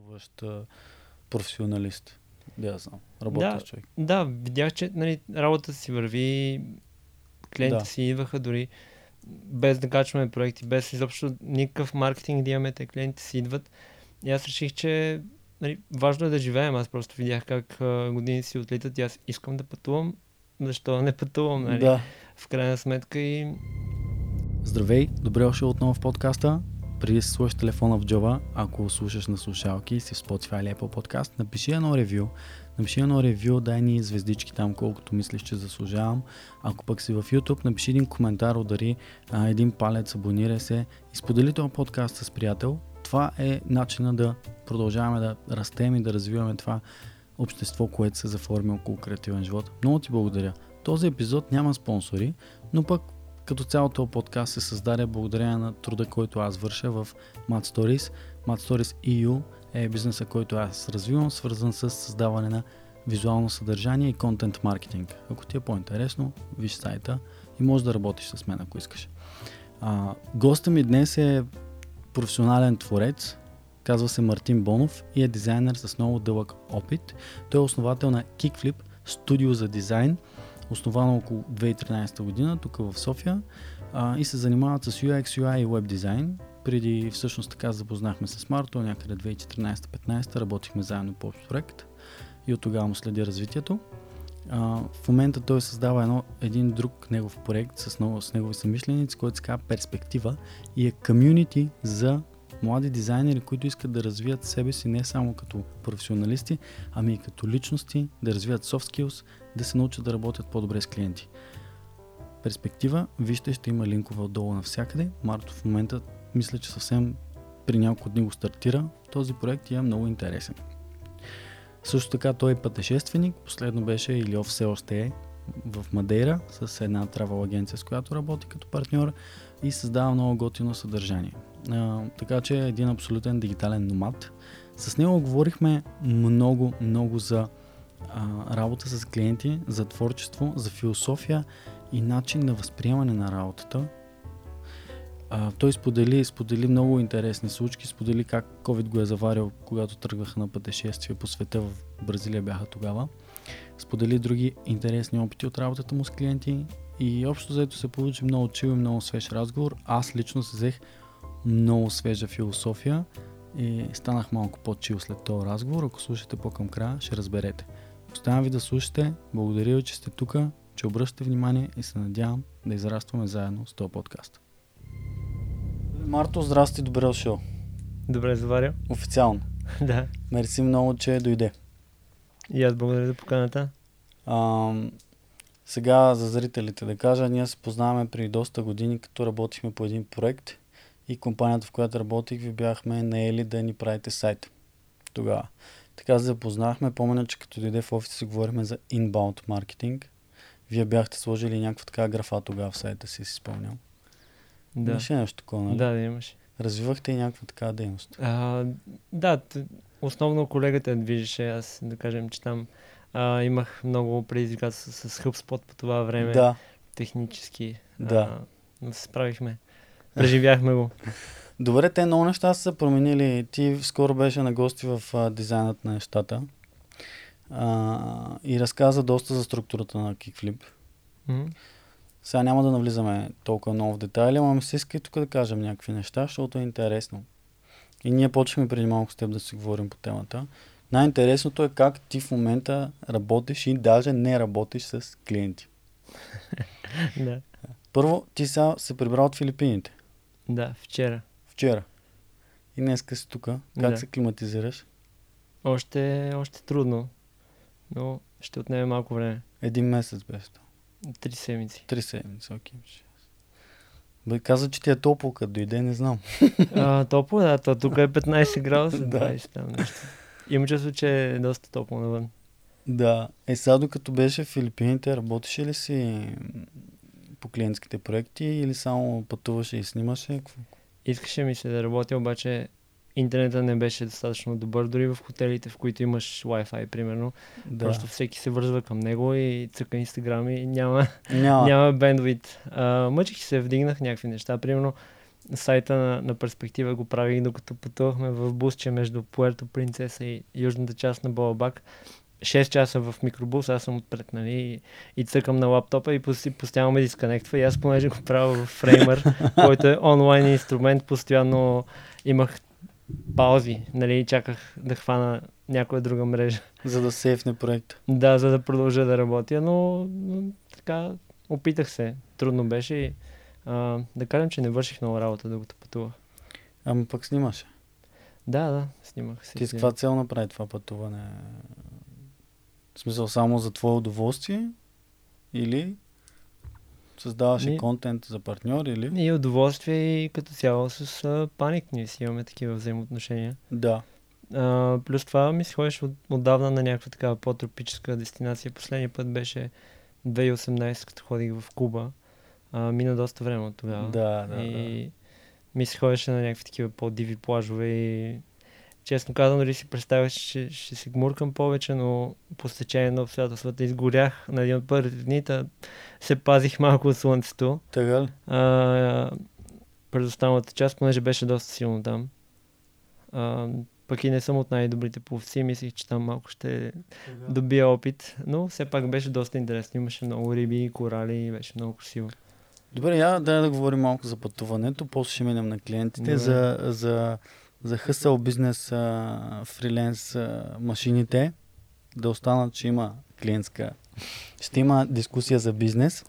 пътуващ професионалист. Да, знам. Работещ Да. човек. Да, видях, че нали, работата си върви, клиентите Да. си идваха дори без да качваме проекти, без изобщо никакъв маркетинг да имаме, те клиентите си идват. И аз реших, че нали, важно е да живеем. Аз просто видях как а, години си отлитат и аз искам да пътувам. Защо да не пътувам, нали? Да. В крайна сметка и Здравей, добре дошъл отново в подкаста. Преди да сложиш телефона в джоба, ако слушаш на слушалки си в Spotify или Apple Podcast, напиши едно ревю. Напиши едно ревю, дай ни звездички там, колкото мислиш, че заслужавам. Ако пък си в YouTube, напиши един коментар, удари а, един палец, абонирай се и сподели този подкаст с приятел. Това е начина да продължаваме да растем и да развиваме това общество, което се заформи около креативен живот. Много ти благодаря. Този епизод няма спонсори, но пък като цяло този подкаст се създаде благодарение на труда, който аз върша в Mad Stories. Mad Stories EU е бизнеса, който аз развивам, свързан с създаване на визуално съдържание и контент маркетинг. Ако ти е по-интересно, виж сайта и можеш да работиш с мен, ако искаш. А, госта ми днес е професионален творец, казва се Мартин Бонов и е дизайнер с много дълъг опит. Той е основател на Kickflip, студио за дизайн, основано около 2013 година, тук в София а, и се занимават с UX, UI и веб дизайн. Преди всъщност така запознахме с Марто, някъде 2014-15 работихме заедно по проект и от тогава му следи развитието. А, в момента той създава едно, един друг негов проект с, много, с негови съмишленици, който се казва Перспектива и е комюнити за млади дизайнери, които искат да развият себе си не само като професионалисти, ами и като личности, да развият soft skills, да се научат да работят по-добре с клиенти. Перспектива, вижте, ще има линкове отдолу навсякъде. Марто в момента мисля, че съвсем при няколко дни го стартира този проект и е много интересен. Също така той е пътешественик, последно беше или все още е в Мадейра с една травел агенция, с която работи като партньор и създава много готино съдържание. А, така че е един абсолютен дигитален номад. С него говорихме много, много за а, работа с клиенти, за творчество, за философия и начин на възприемане на работата. А, той сподели, сподели много интересни случки, сподели как COVID го е заварил, когато тръгваха на пътешествие по света в Бразилия бяха тогава. Сподели други интересни опити от работата му с клиенти и общо заето се получи много чил и много свеж разговор. Аз лично се взех много свежа философия и станах малко по-чил след този разговор. Ако слушате по-към края, ще разберете. Оставям ви да слушате. Благодаря ви, че сте тук, че обръщате внимание и се надявам да израстваме заедно с този подкаст. Марто, здрасти, добре дошъл. добре заваря. Официално. да. Мерси много, че дойде. И аз благодаря за поканата. А, сега за зрителите да кажа, ние се познаваме преди доста години, като работихме по един проект и компанията, в която работих, ви бяхме наели да ни правите сайт тогава. Така се запознахме. Помня, че като дойде в офиса си говорихме за inbound маркетинг. Вие бяхте сложили някаква така графа тогава в сайта си, си спомням. Да. Имаше нещо такова, нали? Да, да имаш. Развивахте и някаква така дейност. А, да, основно колегата движеше. Аз да кажем, че там а, имах много предизвикателства с HubSpot по това време. Да, Технически. Да. А, но се справихме. Преживяхме го. Добре, те много неща са се променили. Ти скоро беше на гости в а, дизайнът на нещата а, и разказа доста за структурата на Kickflip. М. Сега няма да навлизаме толкова много в детайли, ама ми се иска и тук да кажем някакви неща, защото е интересно. И ние почнахме преди малко с теб да си говорим по темата. Най-интересното е как ти в момента работиш и даже не работиш с клиенти. да. Първо, ти сега се прибрал от Филипините. да, вчера. Вчера. И днеска си тук. Как Да. се климатизираш? Още, още трудно, но ще отнеме малко време. Един месец беше това. Три седмици. Три седмици, окей. Бе, каза, че ти е топло, като дойде, не знам. А, топло, да, то тук е 15 градуса, Да. 20 там нещо. Има чувство, че е доста топло навън. Да. Е, сега докато беше в Филипините, работеше ли си по клиентските проекти или само пътуваше и снимаше? Какво? Искаше ми се да работя, обаче интернета не беше достатъчно добър, дори в хотелите, в които имаш Wi-Fi, примерно. Да. Просто всеки се вързва към него и цъка Инстаграм и няма, Няма. няма бендвит. А, мъчих се, вдигнах някакви неща. Примерно, сайта на, на перспектива го правих докато пътувахме в бусче между Пуерто Принцеса и южната част на Балабак. 6 часа в микробус, аз съм отпред, нали, и, и цъкам на лаптопа и постоянно ме дисконектва. И аз, понеже го правя в фреймър, който е онлайн инструмент, постоянно имах паузи, нали, и чаках да хвана някоя друга мрежа. За да сейфне проект. Да, за да продължа да работя, но, но така опитах се. Трудно беше и а, да кажем, че не върших много работа, докато пътувах. Ами пък снимаше. Да, да, снимах се. Ти с каква цел направи това пътуване? В смисъл само за твое удоволствие? Или създаваше и... Контент за партньор или? И удоволствие и като цяло с а, паник ние си имаме такива взаимоотношения. Да. А, плюс това ми се ходиш от, отдавна на някаква такава по-тропическа дестинация. Последния път беше 2018, като ходих в Куба. А, мина доста време от тогава. Да, да, и да. ми се ходеше на някакви такива по-диви плажове и честно казвам, дали си представях, че ще, ще се гмуркам повече, но по стечение на обстоятелствата изгорях на един от първите дни, се пазих малко от слънцето. Така ли? А, през останалата част, понеже беше доста силно там. А, пък и не съм от най-добрите пловци, мислих, че там малко ще Тега. добия опит, но все пак беше доста интересно. Имаше много риби, корали и беше много красиво. Добре, я да, да говорим малко за пътуването, после ще минем на клиентите, Добре. за, за, за хъсъл бизнес, фриленс машините, да останат, че има клиентска. Ще има дискусия за бизнес,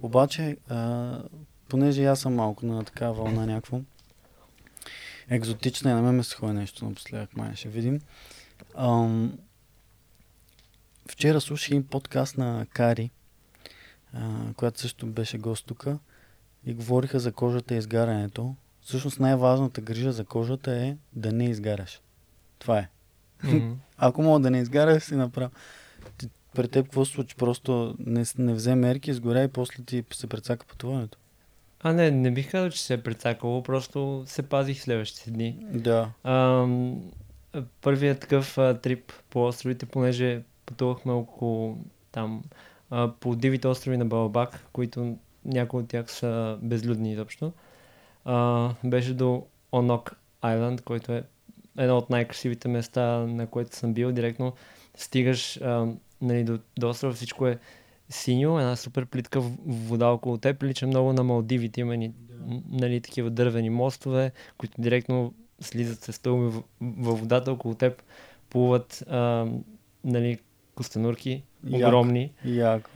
обаче, а, понеже аз съм малко на такава вълна някакво, екзотична и на мен ме се ходи нещо напоследък, май ще видим. Ам, вчера слушах един подкаст на Кари, а, която също беше гост тук и говориха за кожата и изгарянето. Всъщност най-важната грижа за кожата е да не изгаряш. Това е. Mm-hmm. Ако мога да не изгаряш, си направя. При теб какво се случи? Просто не, не взе мерки, изгоря и после ти се прецака пътуването. А, не, не бих казал, че се е прецакало, просто се пазих следващите дни. Да. А, първият такъв а, трип по островите, понеже пътувахме около там а, по дивите острови на Балабак, които някои от тях са безлюдни изобщо. А, беше до Онок Айленд, който е едно от най-красивите места, на което съм бил. Директно стигаш а, нали, до, до острова, всичко е синьо, една супер плитка вода около теб, прилича много на Малдивите, има ни, нали, такива дървени мостове, които директно слизат се стълби във водата около теб, плуват а, нали, костенурки, огромни. Яко.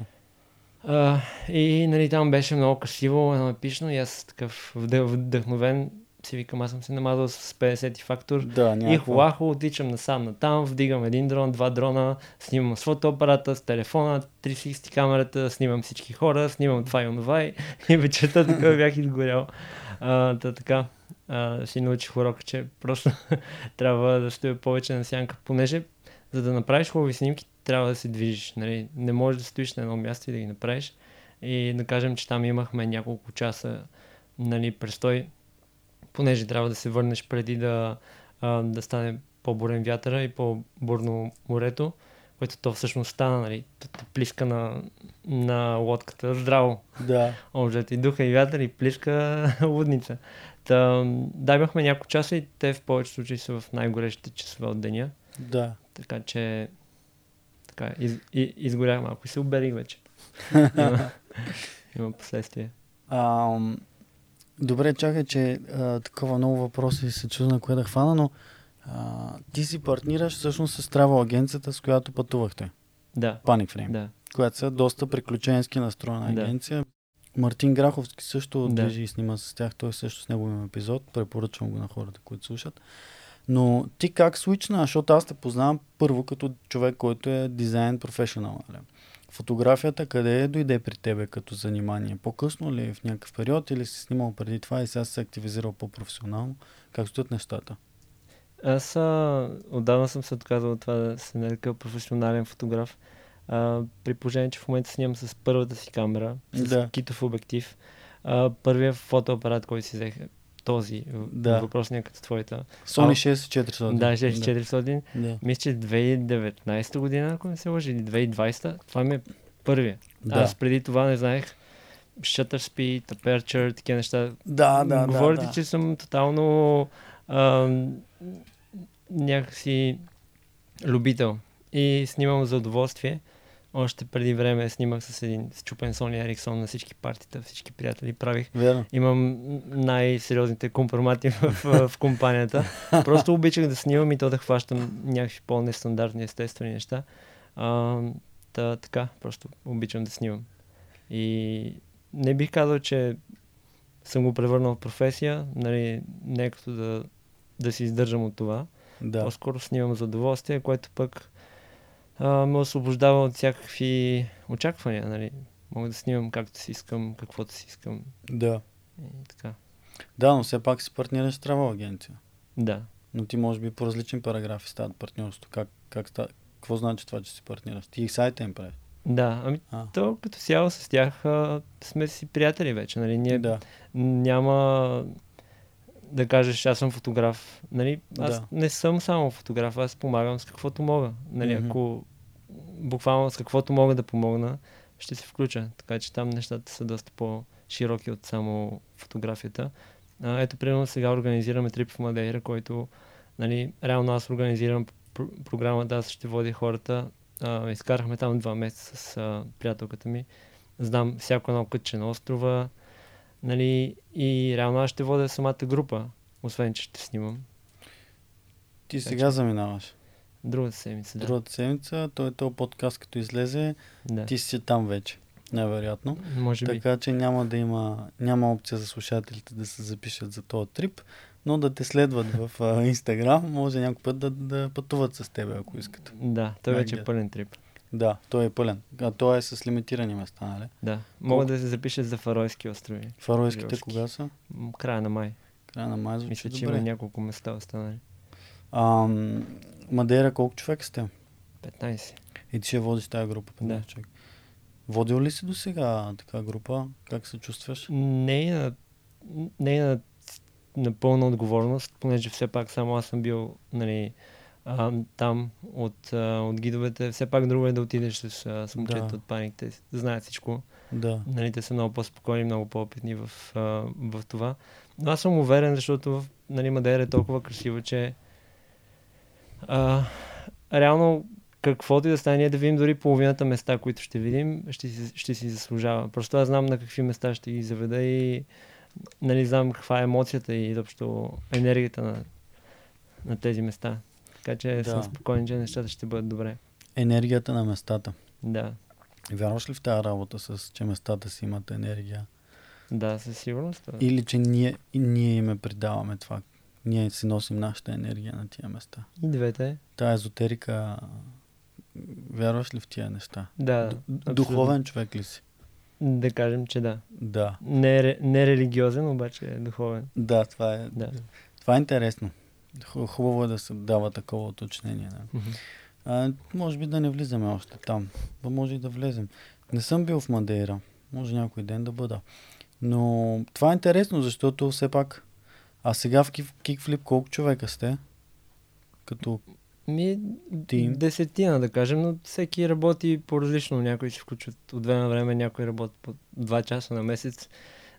А, и нали, там беше много красиво, едно епично и аз такъв вдъхновен си викам, аз съм се намазал с 50 фактор да, и хулахо, отичам насам на там, вдигам един дрон, два дрона, снимам с фотоапарата, с телефона, 360 камерата, снимам всички хора, снимам това и онова и, и вечерта така бях изгорял. А, та, така, а, си научих урока, че просто трябва да стоя повече на сянка, понеже за да направиш хубави снимки, трябва да се движиш. Нали? Не можеш да стоиш на едно място и да ги направиш. И да кажем, че там имахме няколко часа нали, престой, понеже трябва да се върнеш преди да, а, да стане по-бурен вятъра и по-бурно морето, което то всъщност стана, нали, плиска на, на лодката здраво. Да. Обжет и духа и вятър и плиска лудница. Та, да, имахме няколко часа и те в повечето случаи са в най-горещите часове от деня. Да. Така че така, из, из, изгорях малко и се оберих вече. има, има последствия. Um, Добре, чакай, че а, такова много въпроси се чудна кое да хвана, но а, ти си партнираш всъщност с travel агенцията, с която пътувахте. Да. Panic Frame. Да. Която са доста приключенски настроена агенция. Да. Мартин Граховски също да. движи и снима с тях. Той също с него има епизод. Препоръчвам го на хората, които слушат. Но ти как свична? Защото аз те познавам първо като човек, който е дизайн професионал. Нали? Фотографията къде дойде при тебе като занимание? По-късно ли в някакъв период или си снимал преди това и сега се активизирал по-професионално? Как стоят нещата? Аз а, отдавна съм се отказал от това да се нарека професионален фотограф. А, при положение, че в момента снимам с първата си камера, с да. китов обектив. А, първият фотоапарат, който си взех този да. въпросния като твоята. Sony 6400. Да, 6400. Да. Мисля, че 2019 година, ако не се лъжи, или 2020. Това ми е първия. Да. Аз преди това не знаех shutter speed, aperture, такива неща. Да, да, Говорите, да, да. че съм тотално ам, някакси любител и снимам за удоволствие. Още преди време снимах с един счупен Sony Ericsson на всички партита, всички приятели правих. Верно. Имам най-сериозните компромати в, в, в компанията. Просто обичах да снимам и то да хващам някакви по-нестандартни, естествени неща. А, та, така, просто обичам да снимам. И не бих казал, че съм го превърнал в професия, нали, не е като да, да се издържам от това. Да. По-скоро снимам за удоволствие, което пък а, ме освобождава от всякакви очаквания. Нали. Мога да снимам както си искам, каквото си искам Да. и така. Да, но все пак си партнираш с travel агенция. Да. Но ти може би по различни параграфи стават партньорство. Как, как ста... Какво значи това, че си партнираш? Ти и сайта им правиш. Да, ами А. то като цяло с тях а, сме си приятели вече. Нали. Ние Да. няма да кажеш, аз съм фотограф. Нали? Аз Да. не съм само фотограф, аз помагам с каквото мога. Нали? Мгм. Ако буквално с каквото мога да помогна, ще се включа. Така че там нещата са доста по-широки от само фотографията. А, ето, примерно сега организираме трип в Мадейра, който нали, реално аз организирам пр- програмата, аз ще водя хората. А, изкарахме там два месеца с а, приятелката ми. Знам всяко едно кътче на острова, Нали, и реално аз ще водя самата група, освен че ще снимам. Ти сега заминаваш. Другата седмица, да. Другата седмица, той е този подкаст, като излезе, да. ти си там вече. Невероятно. Може би. Така че няма да има, няма опция за слушателите да се запишат за този трип, но да те следват в Инстаграм, може някой път да, да пътуват с теб, ако искат. Да, той вече е пълен трип. Да, той е пълен. А той е с лимитирани места, нали? Да. Мога Колко? да се запиша за Фаройски острови. Фаройските Фаройски. кога са? Края на май. Края на май звучи Мисля, че добре. има няколко места останали. Ам, Мадейра, колко човека сте? 15. И ти ще водиш тази група, 15 Да. човек. Водил ли си до сега така група? Как се чувстваш? Не е на, не е на, на пълна отговорност, понеже все пак само аз съм бил нали, а, там от, а, от гидовете. Все пак друго е да отидеш с, а, с момчета Да. от паниките. Знаят всичко. Да. Нали, те са много по-спокойни, много по-опитни в, а, в това. Но аз съм уверен, защото в, нали, Мадейра е толкова красиво, че а, реално каквото и да стане, ние да видим дори половината места, които ще видим, ще ще си заслужава. Просто аз знам на какви места ще ги заведа и нали, знам каква е емоцията и изобщо енергията на, на тези места. Така че Да. съм спокоен, че нещата ще бъдат добре. Енергията на местата. Да, Вярваш ли в тази работа с, че местата си имат енергия? да, със сигурност. да. Или че ние, ние им я придаваме това? Ние си носим нашата енергия на тия места. И двете. Та езотерика, вярваш ли в тия неща? Да, Д-. Духовен човек ли си? Да кажем, че да. Да. Не, е не религиозен, обаче е духовен. Да, това е, Да. това е интересно. Ху- Хубаво е да се дава такова уточнение. Да. А, може би да не влизаме още там. Ба може и да влезем. Не съм бил в Мадейра. Може някой ден да бъда. Но това е интересно, защото все пак... А сега в Кик- Kickflip колко човека сте? Като... Ми, Тим. десетина да кажем, но всеки работи по-различно. Някои се включват от време на време, някои работят по два часа на месец,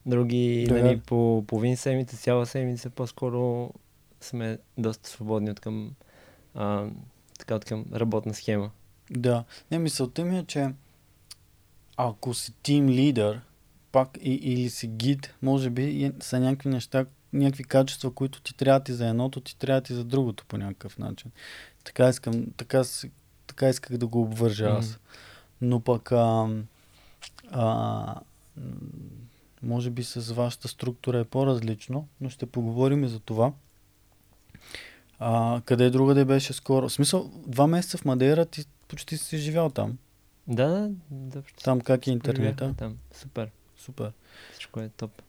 други Да. нали, по половин седмица, цяла седмица. По-скоро сме доста свободни от към, а, така, от към работна схема. Да. Не, мисълта ми е, че ако си тим лидер, пак и, или си гид, може би и са някакви неща, някакви качества, които ти трябват и за едното, ти трябват и за другото по някакъв начин. Така искам, така, така исках да го обвържа аз. Но пък а, а, може би с вашата структура е по-различно, но ще поговорим и за това. А, къде другаде беше скоро? В смисъл, два месеца в Мадейра ти почти си живял там. Да, да, да. Там как е интернета? Там. Супер. Супер. Всичко е топ.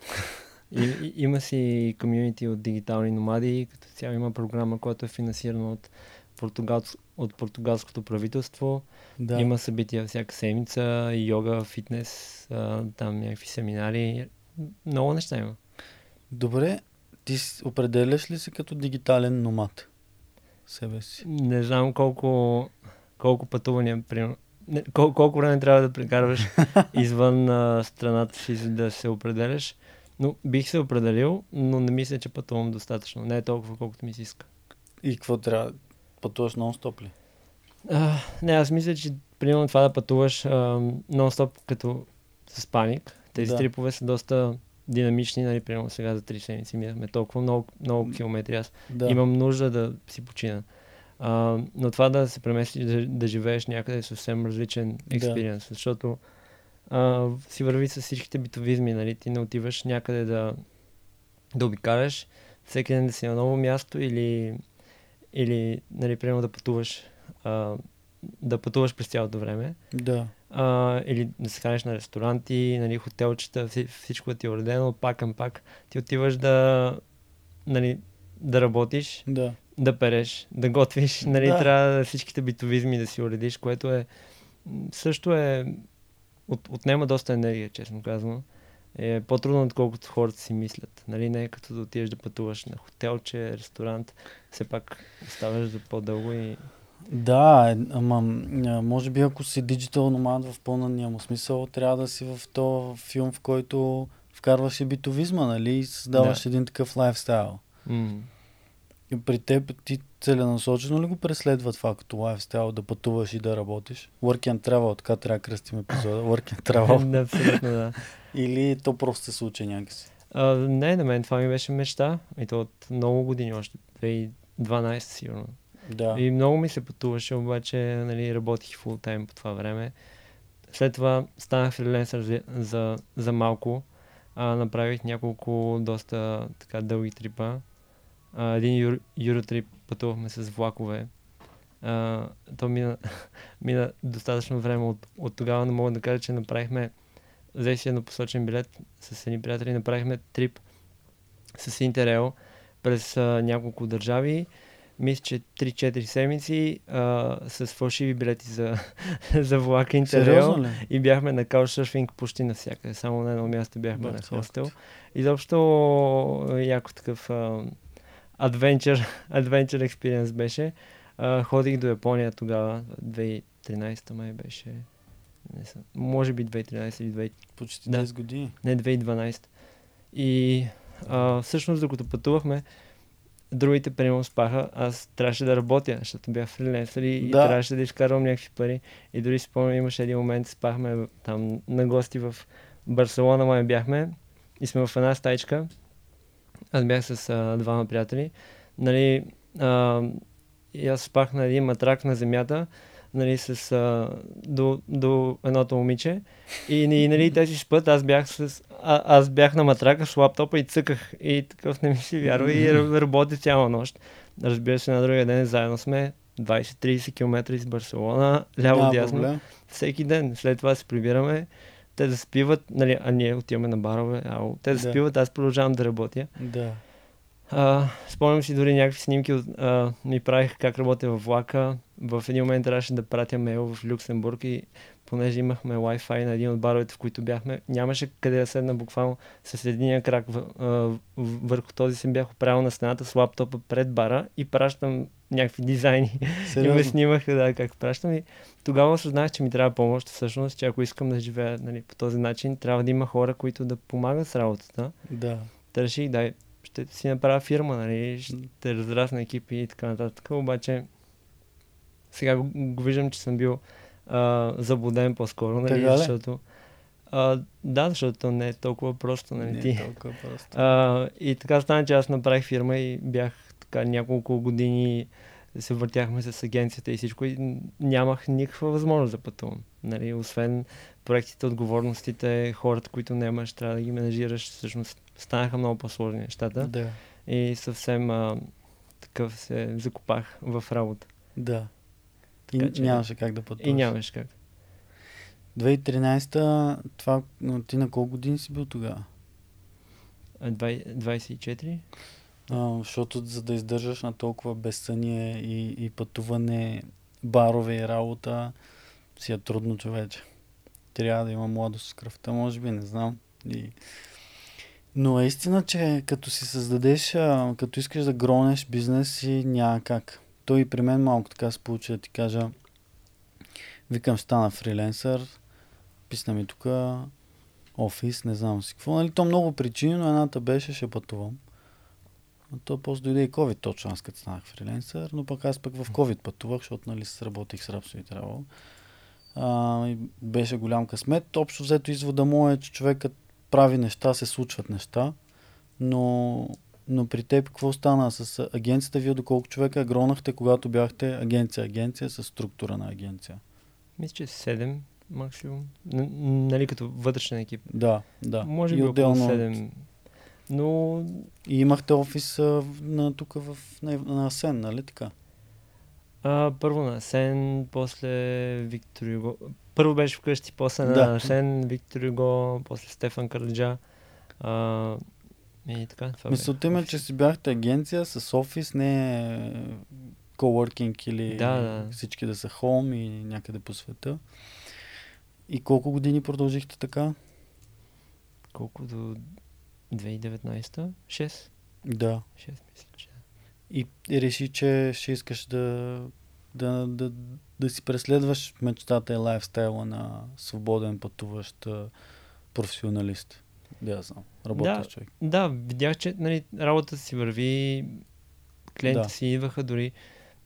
И, и, има си комюнити от дигитални номади, като цяло има програма, която е финансирана от, португал, от португалското правителство. Да. Има събития всяка седмица, йога, фитнес, а, там някакви семинари. Много неща има. Добре, ти определяш ли се като дигитален номад? Себе си. Не знам колко, колко пътувания, примерно, не, кол- колко време трябва да прекарваш извън а, страната си, за да се определяш. Но бих се определил, но не мисля, че пътувам достатъчно. Не е толкова, колкото ми се иска. И какво трябва? Пътуваш нон-стоп ли? А, не, аз мисля, че примерно това да пътуваш а, нон-стоп като с паник. Тези Да. да. трипове са доста динамични, нали, примерно сега за 3 седмици минахме толкова много, много километри. Аз Да. да. имам нужда да си почина. А, но това да се преместиш, да, да живееш някъде е съвсем различен Да. експириенс, защото а, си върви с всичките битовизми, нали? Ти не отиваш някъде да, да обикаляш, всеки ден да си на ново място или, или нали, примерно да пътуваш, а, да пътуваш през цялото време. Да. А, или да се храниш на ресторанти, нали, хотелчета, вси- всичко ти е уредено, пак към пак. Ти отиваш да, нали, да работиш, Да. да переш, да готвиш, нали, Да. да. трябва всичките битовизми да си уредиш, което е също е от, отнема доста енергия, честно казвам. Е по-трудно, отколкото хората си мислят. Нали, не е като да отидеш да пътуваш на хотелче, ресторант, все пак оставаш за по-дълго и Да, е, ама може би ако си диджитал номад в пълния му смисъл, трябва да си в то филм, в който вкарваш и битовизма, нали? И създаваш Да. един такъв лайфстайл. И при теб ти целенасочено ли го преследва това като лайфстайл, да пътуваш и да работиш? Work and travel, така трябва да кръстим епизода. Work and travel. Абсолютно да. Или то просто се случи някакси? А, не, на мен това ми беше мечта. И то от много години, още 2012 сигурно. Да. И много ми се пътуваше, обаче нали, работих фул тайм по това време. След това станах фриленсър за, за, за малко. А, направих няколко доста така дълги трипа. А, един юр, юротрип пътувахме с влакове. А, то мина, мина достатъчно време от, от тогава, но мога да кажа, че направихме взех си еднопосочен билет с едни приятели, направихме трип с Интерел през а, няколко държави. Мисля, че 3-4 седмици а, с фалшиви билети за, за влака Интерел. И бяхме на каучсърфинг почти навсякъде. Само на едно място бяхме Бах, на хостел. Изобщо яко такъв а, адвенчър, адвенчър експириенс беше. А, ходих до Япония тогава, 2013 май беше. Не съм, може би 2013 или 20, Почти Да. 10 години. не 2012. И а, всъщност, докато пътувахме, другите примерно спаха, аз трябваше да работя, защото бях фриленсър и, и Да. трябваше да изкарвам някакви пари. И дори спомням, имаше един момент, спахме там на гости в Барселона, май бяхме и сме в една стайчка. Аз бях с а, двама приятели. Нали, а, и аз спах на един матрак на земята, нали, с, а, до, до едното момиче. И, и нали, те си спът, аз бях, с, а, аз бях на матрака с лаптопа и цъках. И такъв не ми си вярва и работи цяла нощ. Разбира се, на другия ден заедно сме 20-30 км из Барселона, ляво Няма дясно, проблем. всеки ден. След това се прибираме, те да спиват, нали, а ние отиваме на барове, ау, те да, Да. спиват, аз продължавам да работя. Да. А, спомням си дори някакви снимки, от, а, ми правих как работя във влака. В един момент трябваше да пратя мейл в Люксембург и понеже имахме Wi-Fi на един от баровете, в които бяхме, нямаше къде да седна буквално с единия крак в, а, върху този си бях оправил на стената с лаптопа пред бара и пращам някакви дизайни. И ме Сериозно. снимаха, да, как пращам. И тогава осъзнах, че ми трябва помощ, всъщност, че ако искам да живея нали, по този начин, трябва да има хора, които да помагат с работата. Да. Та реших, дай, ще си направя фирма, нали, ще разрасна екипи и така нататък. Обаче, сега го, го виждам, че съм бил а, заблуден по-скоро, нали, ли? защото а, да, защото то не е толкова просто, нали, Не ти. е толкова просто. А, и така стана, че аз направих фирма и бях така няколко години се въртяхме с агенцията и всичко и нямах никаква възможност да пътувам. Нали, освен проектите, отговорностите, хората, които нямаш, трябва да ги менажираш, всъщност станаха много по-сложни нещата Да. и съвсем а, такъв се закопах в работа. Да. И Така че- нямаше как да пътуваш. И нямаш как. 2013-та, това, ти на колко години си бил тогава? А, двай- 24? Защото за да издържаш на толкова безсъние и, и пътуване, барове и работа, си е трудно човече. Трябва да има младост в кръвта, може би, не знам. И... Но е истина, че като си създадеш, като искаш да гронеш бизнес си, няма как. Той и при мен малко така се получи да ти кажа. Викам, стана фриленсър, писна ми тук офис, не знам си какво. Нали, то много причини, но едната беше, ще пътувам. Но то после дойде и COVID точно аз като станах фриленсър, но пък аз пък в COVID пътувах, защото нали сработих с и Travel. А, беше голям късмет. Общо взето извода му е, че човекът прави неща, се случват неща, но, но при теб какво стана с агенцията? Вие доколко човека гронахте, когато бяхте агенция-агенция с структура на агенция? Мисля, че 7 максимум. Н- нали като вътрешен екип. Да, да. Може и би отделно. около 7. Но И имахте офис а, на, тук в, на, на Асен, нали така? а, първо на Сен, после Виктор Юго. Първо беше вкъщи, после Да. на Сен, Виктор Юго, после Стефан Караджа. А, и така, това Мисълта ми е, че си бяхте агенция с офис, не коворкинг или Да, да. всички да са хом и някъде по света. И колко години продължихте така? Колко до 2019? 6? Да. 6 мисля, че. И, реши, че ще искаш да, да, да, да си преследваш мечтата и лайфстайла на свободен пътуващ професионалист. Да, знам. Работещ Да. човек. Да, видях, че нали, работата си върви, клиентите Да. си идваха дори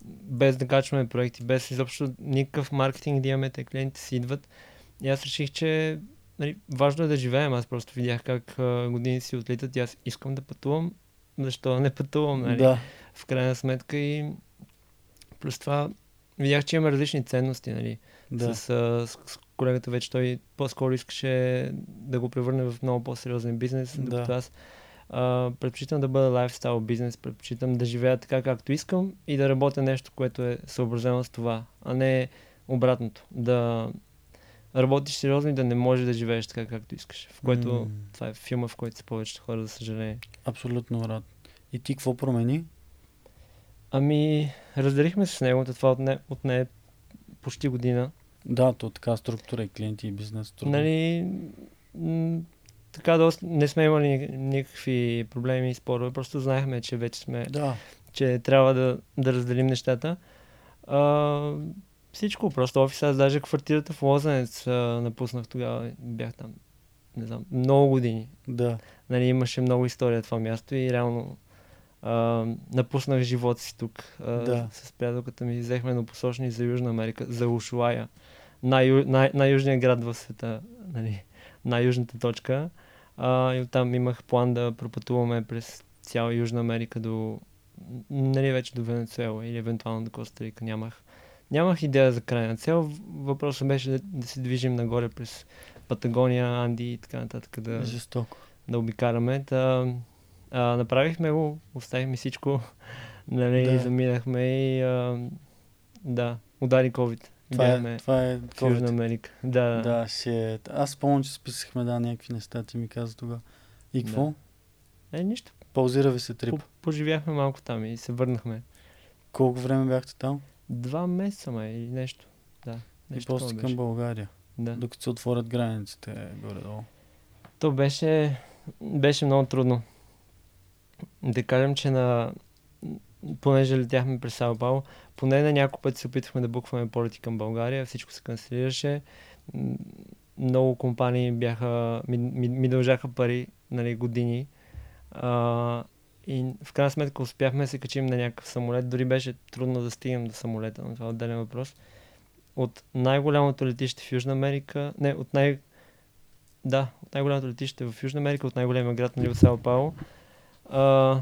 без да качваме проекти, без изобщо никакъв маркетинг да имаме, те клиентите си идват. И аз реших, че нали, важно е да живеем. Аз просто видях как а, години си отлитат и аз искам да пътувам. Защо не пътувам, нали? Да. В крайна сметка и плюс това видях, че има различни ценности, нали? Да. С, а, с, с колегата вече той по-скоро искаше да го превърне в много по-сериозен бизнес, Да. докато аз а, предпочитам да бъда лайфстайл бизнес, предпочитам да живея така както искам и да работя нещо, което е съобразено с това, а не обратното. Да работиш сериозно и да не можеш да живееш така както искаш. В което М. това е филма, в който са повечето хора, за съжаление. Абсолютно, брат. И ти какво промени? Ами, разделихме се с него, това отне, отне почти година. Да, то така структура и клиенти и бизнес. Трудно. Нали, м- така доста не сме имали ни- никакви проблеми и спорове, просто знаехме, че вече сме, Да. че трябва да, да разделим нещата. А, всичко, просто офиса, аз даже квартирата в Лозенец а, напуснах тогава, бях там, не знам, много години. Да. Нали, имаше много история това място и реално а, напуснах живота си тук. А, Да. С приятелката ми взехме еднопосочни за Южна Америка, за Ушуая. Най- най- най-южният град в света, нали, най-южната точка. А, и оттам имах план да пропътуваме през цяла Южна Америка до, нали, вече до Венецуела или евентуално до Коста Рика. Нямах, нямах идея за крайна цел. Въпросът беше да, да се движим нагоре през Патагония, Анди и така нататък. Да, Жестоко. да обикараме. Та, а, направихме го, оставихме всичко, нали, Да. да. заминахме и а, да, удари COVID. Това Бяхме е, това е в Южна COVID. Америка. Да, да. Да, ще. Аз спомням, че списахме да някакви неща, ти ми каза тогава. И Да. какво? Е, нищо. Паузира ви се трип. По- Поживяхме малко там и се върнахме. Колко време бяхте там? Два месеца, май, или нещо. Да. И Нещо после такова към. България. Да. Докато се отворят границите горе-долу. То беше, беше много трудно. Да кажем, че на понеже летяхме през Сао Пауло, поне на няколко пъти се опитвахме да букваме полети към България, всичко се канцелираше. Много компании бяха, ми, ми, ми дължаха пари нали, години. А, и в крайна сметка успяхме да се качим на някакъв самолет. Дори беше трудно да стигнем до самолета, но това е отделен въпрос. От най-голямото летище в Южна Америка, не, от най- да, от най-голямото летище в Южна Америка, от най-големия град нали, от Сао Пауло. А,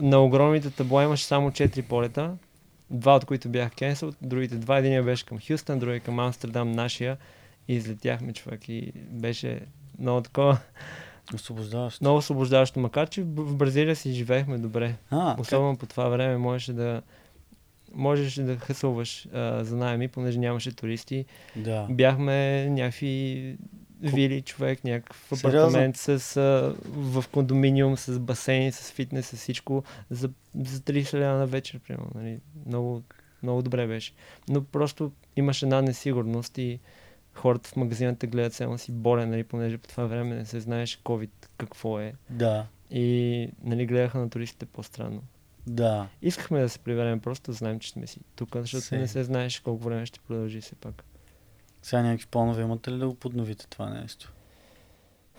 на огромните табла имаше само 4 полета, два от които бях кенсел, другите два, един беше към Хюстън, другия към Амстердам, нашия. И излетяхме човек и беше много такова, Освобождаващо. много освобождаващо, макар че в Бразилия си живеехме добре. А, Особено по това време можеше да можеше да хъсълваш а, за найеми, понеже нямаше туристи. как? да. Бяхме някакви вили човек, някакъв Сериозно? апартамент с, а, в кондоминиум, с басейн, с фитнес, с всичко за, за 30 лева на вечер, примерно. Нали? Много, много добре беше. Но просто имаше една несигурност и хората в магазината гледат само си болен, нали, понеже по това време не се знаеше COVID какво е. Да. И нали, гледаха на туристите по-странно. Да. Искахме да се приберем, просто да знаем, че сме си тук, защото Се. не се знаеше колко време ще продължи все пак. Сега някакви планове имате ли да го подновите това нещо?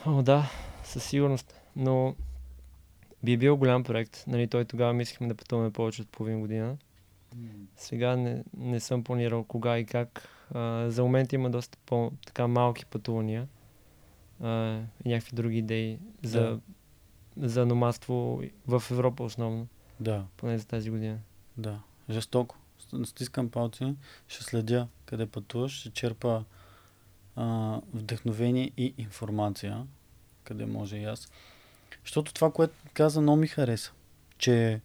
О, да, със сигурност. Но би бил голям проект. Нали, той тогава мислихме да пътуваме повече от половин година. Сега не, не съм планирал кога и как. А, за момент има доста по-така малки пътувания а, и някакви други идеи за, Да. за номадство в Европа основно, Да, поне за тази година. да. Жестоко. Стискам палци, ще следя къде пътуваш, ще черпа а, вдъхновение и информация, къде може и аз. Защото това, което каза, много ми хареса, че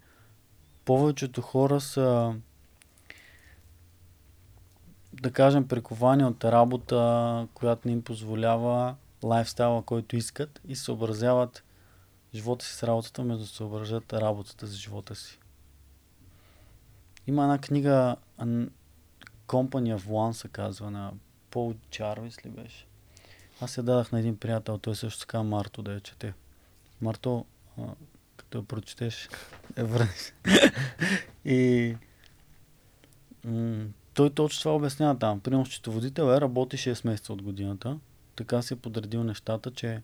повечето хора са да кажем, приковани от работа, която не им позволява лайфстайла, който искат и съобразяват живота си с работата, вместо да съобразят работата с живота си. Има една книга Company of One се казва на Пол Чарвис ли беше? Аз я дадах на един приятел, той също така Марто да я чете. Марто, а, като я прочетеш, върнеш. и м- той точно това обяснява там. Примерно счетоводител е, работи 6 месеца от годината. Така си е подредил нещата, че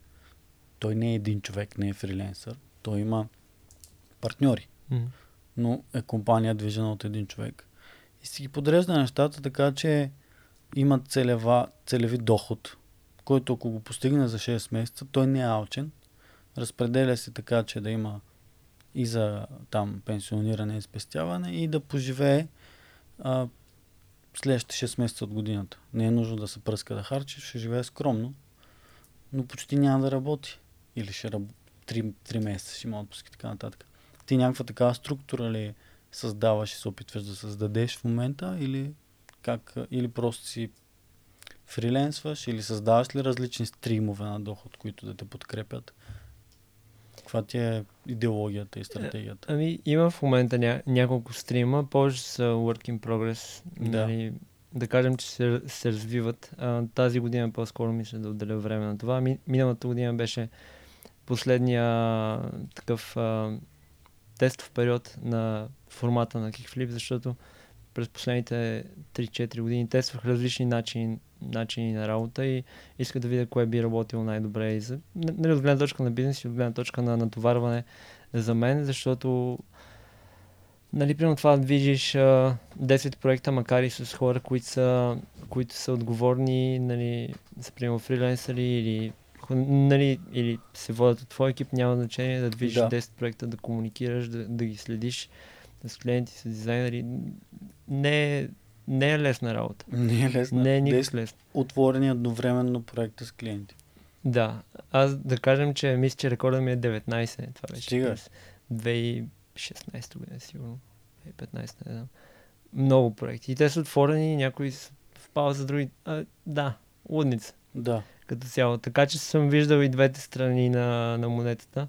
той не е един човек, не е фриленсър. Той има партньори М. но е компания движена от един човек. И си ги подрежда нещата така, че имат целева, целеви доход, който ако го постигне за 6 месеца, той не е алчен. Разпределя се така, че да има и за там пенсиониране и спестяване и да поживее а, следващите 6 месеца от годината. Не е нужно да се пръска да харчи, ще живее скромно, но почти няма да работи. Или ще работи 3, 3 месеца, ще има отпуски и така нататък. Ти някаква такава структура ли създаваш и се опитваш да създадеш в момента или как, или просто си фриленсваш или създаваш ли различни стримове на доход, които да те подкрепят? Каква ти е идеологията и стратегията? Ами, има в момента ня- няколко стрима, повече са work in progress. Да. Нали, да кажем, че се, се развиват. А, тази година по-скоро мисля да отделя време на това. Ми, миналата година беше последния такъв а, тестов период на формата на Kickflip, защото през последните 3-4 години. Тествах различни начини, начини на работа и исках да видя кое би работило най-добре. И за, нали, от гледна точка на бизнес и от гледна точка на натоварване за мен, защото нали, примерно това движиш а, 10 проекта, макар и с хора, които са, които са отговорни, нали, са примерно фриленсъри или, нали, или се водят от твой екип, няма значение да движиш Да. 10 проекта, да комуникираш, да, да ги следиш с клиенти, с дизайнери. Не, е- не е лесна работа. Не е лесно. Не е никак лесно. Отворени едновременно проекта с клиенти. Да. Аз да кажем, че мисля, че рекордът ми е 19. Това беше Стига. през 2016 година, сигурно. 2015, не знам. Много проекти. И те са отворени, някои са в пауза, други... А, да, лудница Да. като цяло. Така че съм виждал и двете страни на, на монетата.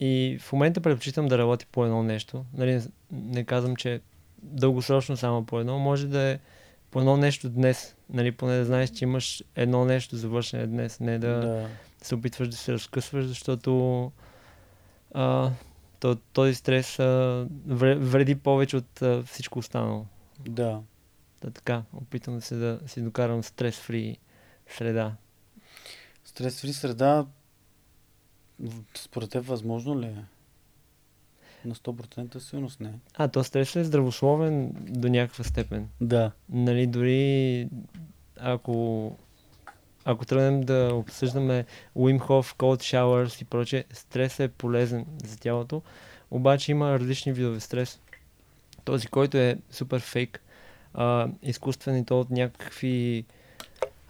И в момента предпочитам да работя по едно нещо. Нали, не, не казвам, че дългосрочно само по едно. Може да е по едно нещо днес. Нали, поне да знаеш, че имаш едно нещо завършене днес. Не да, да. се опитваш да се разкъсваш, защото а, то, този стрес а, вре- вреди повече от а, всичко останало. да. Та така, опитвам да се да си докарам стрес-фри среда. Стрес фри среда, според теб възможно ли е? На 100% сигурност не. А, то стресът е здравословен до някаква степен. Да. Нали, дори ако, ако тръгнем да обсъждаме Wim Hof, Cold Showers и прочее, стресът е полезен за тялото, обаче има различни видове стрес. Този, който е супер фейк, а, изкуствен и то от някакви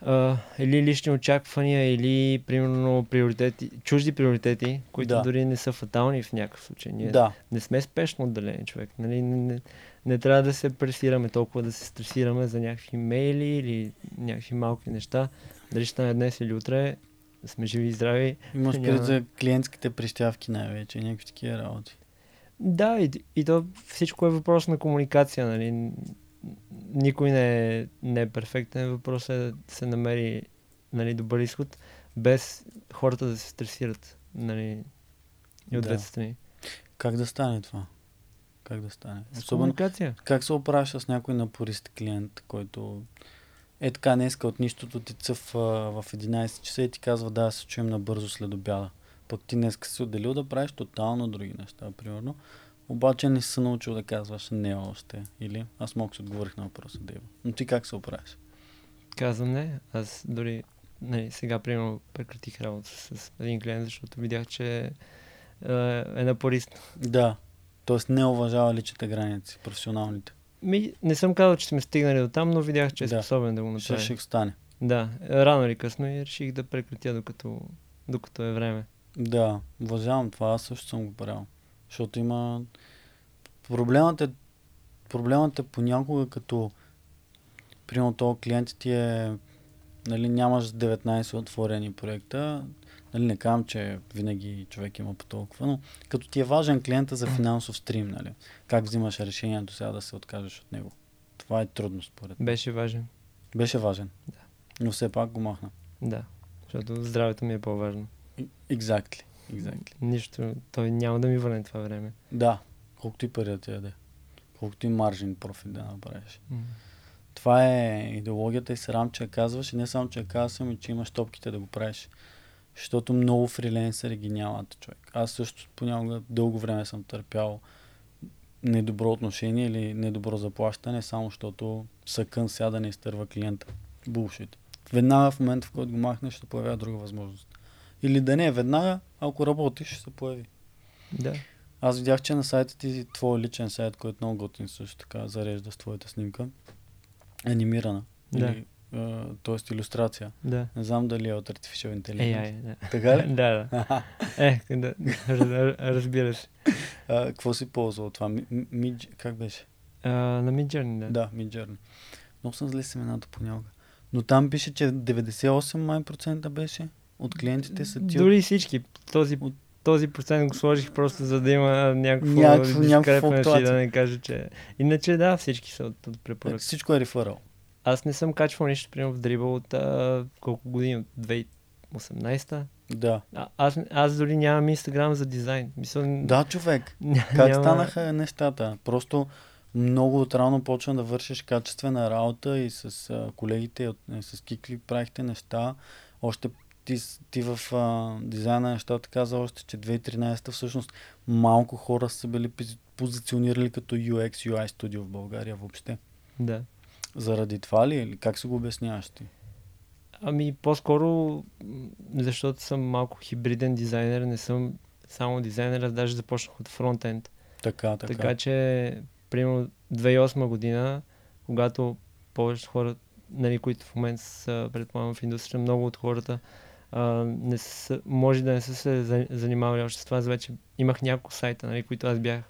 а, или лични очаквания, или примерно приоритети, чужди приоритети, които Да. дори не са фатални в някакъв случай. Ние Да. не сме спешно отделени човек. Нали? Не, не, не трябва да се пресираме толкова, да се стресираме за някакви мейли или някакви малки неща. Дали ще стане днес или утре, да сме живи и здрави. Имаш Няма. пред за клиентските прищявки най-вече, някакви такива работи. Да, и, и то всичко е въпрос на комуникация. Нали? Никой не е, не е перфектен. Въпрос е да се намери нали, добър изход, без хората да се стресират. Нали? И от Да. двете страни. Как да стане това? Как да стане? С Особено комуникация. как се оправяш с някой напорист клиент, който Е така, днеска от нищото ти цъф в 11 часа и ти казва да, се чуем набързо след обяда. Пък ти днеска си отделил да правиш тотално други неща, примерно. Обаче не си се научил да казваш не още. Или аз мога си отговорих на въпроса, Дейва. Но ти как се оправиш? Казвам не. Аз дори нали, сега, примерно, прекратих работа с един клиент, защото видях, че е, е напорист. Да. Тоест не уважава личните граници, професионалните. Ми, не съм казал, че сме стигнали до там, но видях, че е Да. способен да го направи. Ще, ще стане. Да, рано или късно и реших да прекратя докато, докато е време. Да, уважавам това, аз също съм го правил. Защото има... Проблемът е, проблемът е понякога като примерно това клиент ти е нали, нямаш 19 отворени проекта, нали, не казвам, че винаги човек има по толкова, но като ти е важен клиента за финансов стрим, нали, как взимаш решението сега да се откажеш от него. Това е трудно според мен. Беше важен. Беше важен. Да. Но все пак го махна. Да. Защото здравето ми е по-важно. Exactly. Exactly. Нищо. Той няма да ми върне това време. Да, колкото и пари да ти даде. Колкото и маржин профит да направиш. Това е идеологията и срам, че я казваш. И не само, че я казвам, и че имаш топките да го правиш. Защото много фриленсери ги нямат, човек. Аз също понякога дълго време съм търпял недобро отношение или недобро заплащане, само защото съкън сега да не изтърва клиента. Булшит. Веднага в момента, в който го махнеш, ще се появява друга възможност. Или да не е веднага, ако работиш, ще се появи. Да. Аз видях, че на сайта ти, твой личен сайт, който е много готин също така, зарежда с твоята снимка, анимирана. Да. Или, е, тоест иллюстрация. Да. Не знам дали е от Artificial Intelligence. AI, да. Така ли? да, да. Е, да, раз- разбира се. а, какво си ползвал от това? Ми, ми, как беше? А, на Midjourney, да. Да, Midjourney. Много съм зле с имената понякога. Но там пише, че 98 май процента беше от клиентите са ти. Дори всички. Този, от- този процент го сложих просто за да има някакво, Някакво- дискрепанс и да не кажа, че... Иначе да, всички са от, от препоръка. Всичко е реферал. Аз не съм качвал нищо, примерно в Dribble от а, колко години, от 2018-та. Да. А, аз, аз дори нямам Инстаграм за дизайн. Мисъл, Да, човек. ня- Как няма... станаха нещата? Просто много отрано почна да вършиш качествена работа и с а, колегите, е, с Кикли правихте неща. Още ти, ти в а, дизайна на нещата каза още, че 2013 всъщност малко хора са били пози- позиционирали като UX, UI студио в България въобще. Да. Заради това ли или как се го обясняваш ти? Ами по-скоро, защото съм малко хибриден дизайнер, не съм само дизайнер, аз даже започнах от фронтенд. Така, така. Така, че, примерно 2008 година, когато повечето хора, нали, които в момента са, предполагам, в индустрията, много от хората а, не са, може да не са се за- занимавали още с това, аз вече имах няколко сайта, нали, които аз бях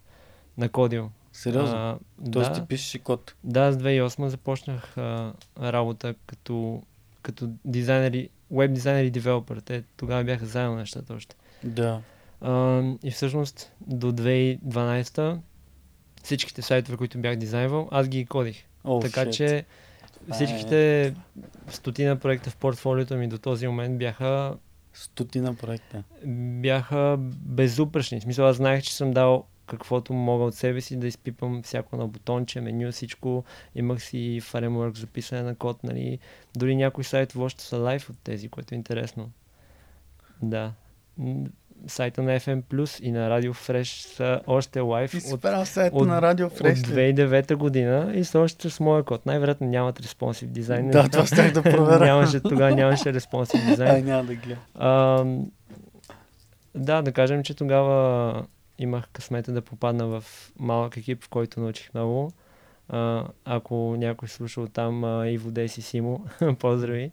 накодил. Сериозно? А, Тоест да, ти пишеш и код. да, с 2008 започнах а, работа като, като дизайнер веб дизайнер и девелопър. Те тогава бяха заедно нещата още. Да. А, и всъщност до 2012 всичките сайтове, които бях дизайнвал, аз ги кодих. О, така shit. че всичките стотина проекта в портфолиото ми до този момент бяха, Стотина проекта. бяха безупречни. В смисъл, аз знаех, че съм дал каквото мога от себе си да изпипам всяко на бутонче, меню, всичко. Имах си фреймворк за писане на код, нали. Дори някои сайтове още са лайф от тези, което е интересно. Да. Сайта на FM Plus и на Radio Fresh са още лайф от, сайта от- на Радио от Фреш. ли? 2009 година и са още с моя код. Най-вероятно нямат респонсив дизайн. Да, това щях да проверя. нямаше, тогава нямаше респонсив дизайн. Ай, няма да гледам. А, да, да кажем, че тогава имах късмета да попадна в малък екип, в който научих много. А, ако някой слушал там а, Иво Дес и Симо, поздрави.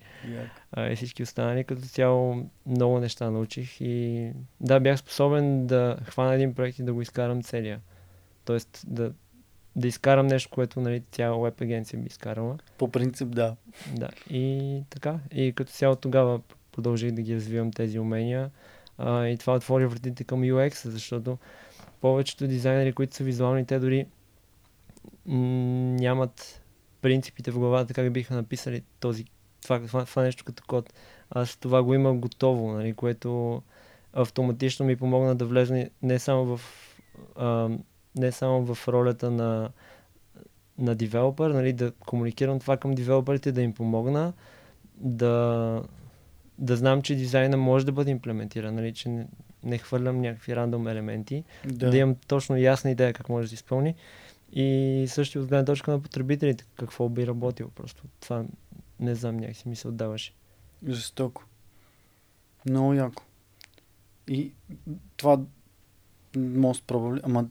А, и всички останали, като цяло много неща научих и да, бях способен да хвана един проект и да го изкарам целия. Тоест да, да изкарам нещо, което нали, цяла веб агенция би изкарала. По принцип, да. Да, и така. И като цяло тогава продължих да ги развивам тези умения. А, и това отвори вратите към UX, защото повечето дизайнери, които са визуални, те дори нямат принципите в главата, как биха написали този, това, това, това нещо като код. Аз това го имам готово, нали, което автоматично ми помогна да влезне не само в, а, не само в ролята на на девелопър, нали, да комуникирам това към девелоперите, да им помогна, да, да знам, че дизайна може да бъде имплементиран, нали, че не, не хвърлям някакви рандом елементи, да. да имам точно ясна идея как може да се изпълни. И също от гледна точка на потребителите, какво би работило. Просто това не знам, някакси ми се отдаваше. Жестоко. Много яко. И това most probably, ама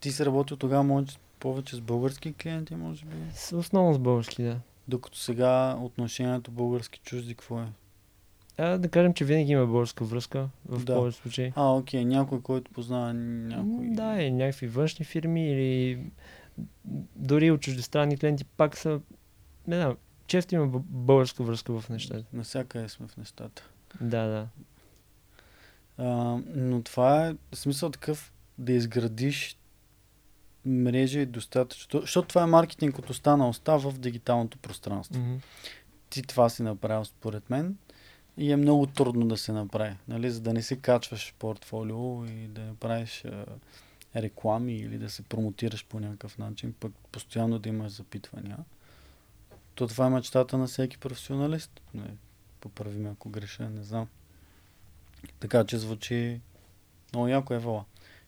ти си работил тогава, може повече с български клиенти, може би? Основно с български, да. Докато сега отношението български-чужди, какво е? А, да кажем, че винаги има българска връзка в да. повече случаи. А, окей, някой, който познава някой. Да, е някакви външни фирми или дори от чуждестранни клиенти пак са, не знам, често има българска връзка в нещата. Насякъде сме в нещата. Да, да. А, но това е смисъл такъв да изградиш мрежа и достатъчно. Защото това е маркетинг от остана остава в дигиталното пространство. Mm-hmm. Ти това си направил според мен и е много трудно да се направи, нали? за да не си качваш портфолио и да не правиш а, реклами или да се промотираш по някакъв начин, пък постоянно да имаш запитвания. То това е мечтата на всеки професионалист. Не, поправи ме ако греша, не знам. Така че звучи много яко е вола.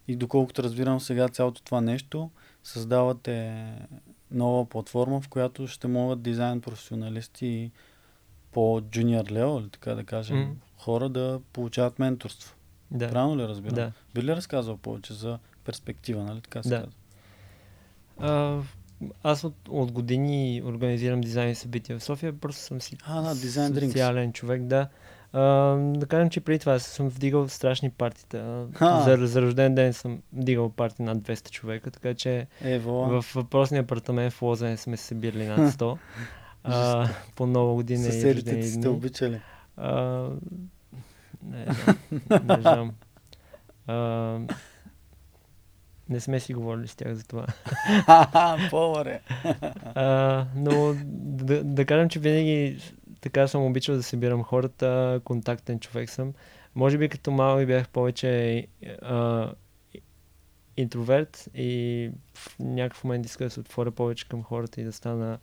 И доколкото разбирам сега цялото това нещо, създавате нова платформа, в която ще могат дизайн професионалисти по джуниор лео, или така да кажем, mm. хора да получават менторство. Да. Правилно ли разбирам? Да. Би ли разказал повече за перспектива, нали така се да. казва? А, аз от, от години организирам дизайн събития в София, просто съм си а, да, дизайн социален човек, да. А, да кажем, че преди това съм вдигал страшни партита. За, за рожден ден съм вдигал парти над 200 човека, така че Ево. в въпросния апартамент в Лозен сме се събирали над 100. а, по нова година Съседите и сте обичали? А, не, не, не знам. А, не сме си говорили с тях за това. По-добре. но да, да кажем, че винаги така съм обичал да събирам хората, контактен човек съм. Може би като малък бях повече а, интроверт и в някакъв момент иска да се отворя повече към хората и да стана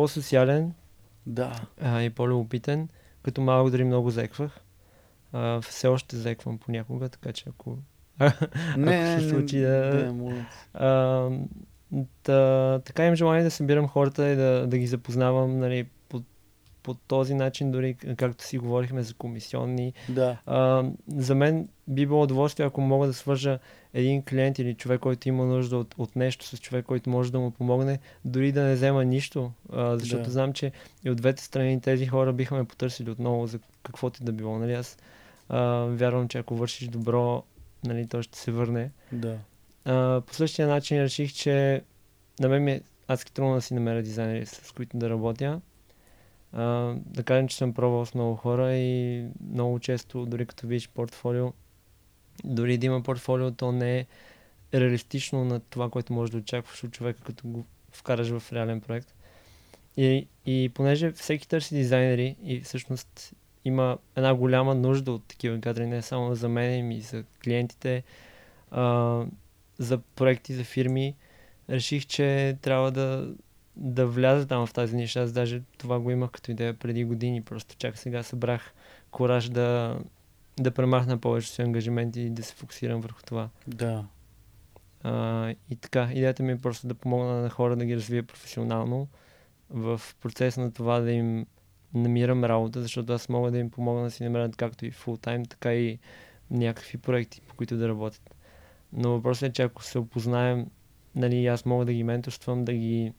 по-социален да. а, и по-любопитен. Като малък дори много зеквах. А, все още зеквам понякога, така че ако, не, ако се случи да... Не, а, да, така имам желание да събирам хората и да, да ги запознавам нали, по, този начин, дори както си говорихме за комисионни. Да. А, за мен би било удоволствие, ако мога да свържа един клиент или човек, който има нужда от, от нещо с човек, който може да му помогне, дори да не взема нищо, а, защото да. знам, че и от двете страни тези хора биха ме потърсили отново за каквото да било. Нали? Аз а, вярвам, че ако вършиш добро, нали, то ще се върне. Да. А, по същия начин реших, че на мен ми е адски трудно да си намеря дизайнери, с които да работя. А, да кажем, че съм пробвал с много хора и много често, дори като видиш портфолио, дори да има портфолио, то не е реалистично на това, което можеш да очакваш от човека, като го вкараш в реален проект. И, и понеже всеки търси дизайнери и всъщност има една голяма нужда от такива кадри, не само за мен, и за клиентите, а, за проекти, за фирми, реших, че трябва да, да вляза там в тази ниша. Аз даже това го имах като идея преди години. Просто чак сега събрах кораж да, да премахна повече си ангажименти и да се фокусирам върху това. Да. А, и така, идеята ми е просто да помогна на хора да ги развия професионално в процеса на това да им намирам работа, защото аз мога да им помогна да си намерят както и фул тайм, така и някакви проекти, по които да работят. Но въпросът е, че ако се опознаем, нали, аз мога да ги менторствам, да ги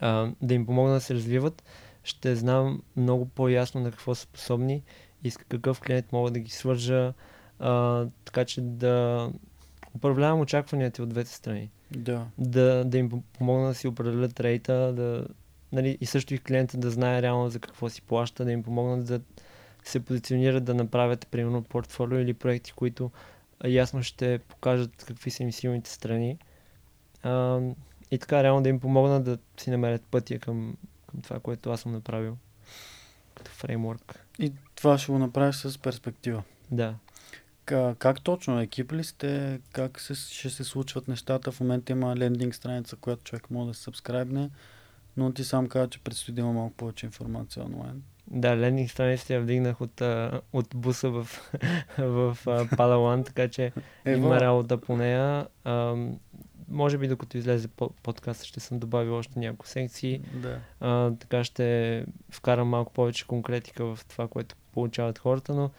а, да им помогна да се развиват, ще знам много по-ясно на какво са способни и с какъв клиент мога да ги свържа, а, така че да управлявам очакванията от двете страни. Да. Да, да им помогна да си определят рейта, да, нали, и също и клиента да знае реално за какво си плаща, да им помогнат да се позиционират, да направят примерно портфолио или проекти, които ясно ще покажат какви са им силните страни. А, и така реално да им помогна да си намерят пътя към, към това, което аз съм направил като фреймворк. И това ще го направиш с перспектива. Да. Как, как точно? Екип ли сте? Как се, ще се случват нещата? В момента има лендинг страница, която човек може да се сабскрайбне, но ти сам каза, че предстои да има малко повече информация онлайн. Да, лендинг страницата я вдигнах от, от буса в, в а, Палалан, така че Ево. има работа по нея. Може би докато излезе по- подкаста ще съм добавил още няколко секции. Да. А, така ще вкарам малко повече конкретика в това, което получават хората, но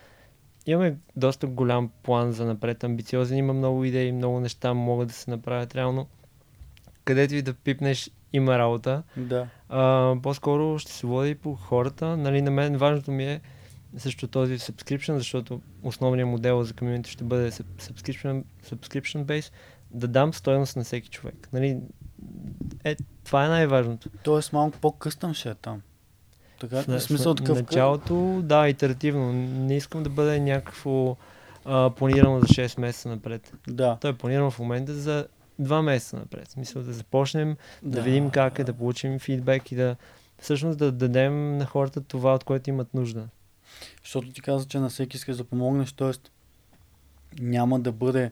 имаме доста голям план за напред, амбициозен, има много идеи, много неща могат да се направят реално. Където и да пипнеш, има работа. Да. А, по-скоро ще се води по хората. Нали, на мен важното ми е също този subscription, защото основният модел за комьюнити ще бъде sub- subscription, subscription base, да дам стоеност на всеки човек. Нали, е, това е най-важното. Тоест малко по-къстъм ще е там. Така, в, В- смисъл такъв. началото, да, итеративно. Не искам да бъде някакво а, планирано за 6 месеца напред. Да. То е планирано в момента за 2 месеца напред. Смисъл да започнем, да, да видим как е, да получим фидбек и да всъщност да дадем на хората това, от което имат нужда. Защото ти каза, че на всеки искаш да помогнеш, т.е. няма да бъде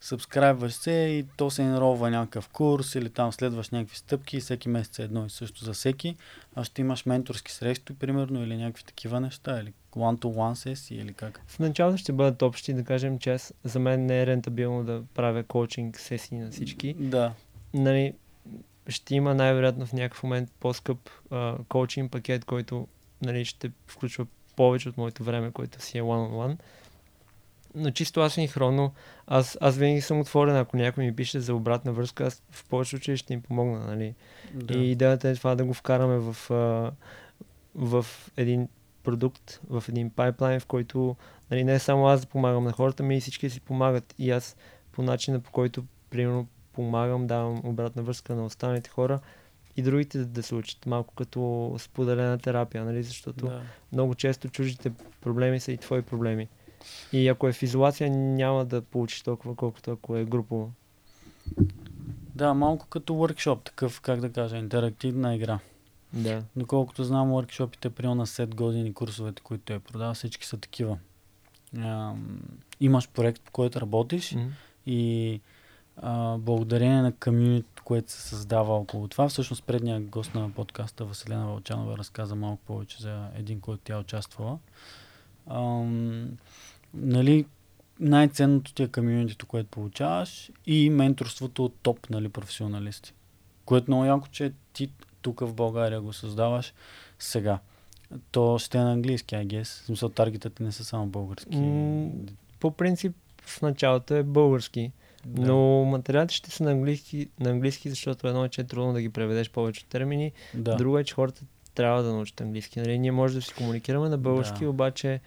сабскрайбваш се и то се енролва някакъв курс или там следваш някакви стъпки и всеки месец е едно и също за всеки, а ще имаш менторски срещи, примерно, или някакви такива неща, или one-to-one сесии, или как. В началото ще бъдат общи, да кажем, че аз, за мен не е рентабилно да правя коучинг сесии на всички. Да. Нали, ще има най-вероятно в някакъв момент по-скъп а, коучинг пакет, който нали, ще включва повече от моето време, което си е one-on-one. Но чисто асинхронно, аз, аз винаги съм отворен, ако някой ми пише за обратна връзка, аз в повече случаи ще им помогна. Нали? да. И идеята е това да го вкараме в, в един продукт, в един пайплайн, в който нали, не само аз да помагам на хората, ми и всички си помагат. И аз по начина, по който примерно помагам, давам обратна връзка на останалите хора и другите да, да се учат малко като споделена терапия, нали? защото да. много често чуждите проблеми са и твои проблеми. И ако е в изолация, няма да получиш толкова, колкото ако е групово. да, малко като workshop, такъв, как да кажа, интерактивна игра. Да. Доколкото знам, workshopите при на 7 години, курсовете, които той продава, всички са такива. Ам, имаш проект, по който работиш Мгм. и а, благодарение на комьюнити, което се създава около това, всъщност предния гост на подкаста Василена Вълчанова разказа малко повече за един, който тя е участвала. Ам, нали, най-ценното ти е комьюнитито, което получаваш и менторството от топ нали, професионалисти. Което много яко, че ти тук в България го създаваш сега. То ще е на английски, I guess. В смисъл, таргетът не са само български. М, По принцип в началото е български, Да. но материалите ще са на английски, на английски, защото едно е, че е трудно да ги преведеш повече термини. да. Друго е, че хората трябва да научат английски. Нали? Ние може да си комуникираме на български, Да. обаче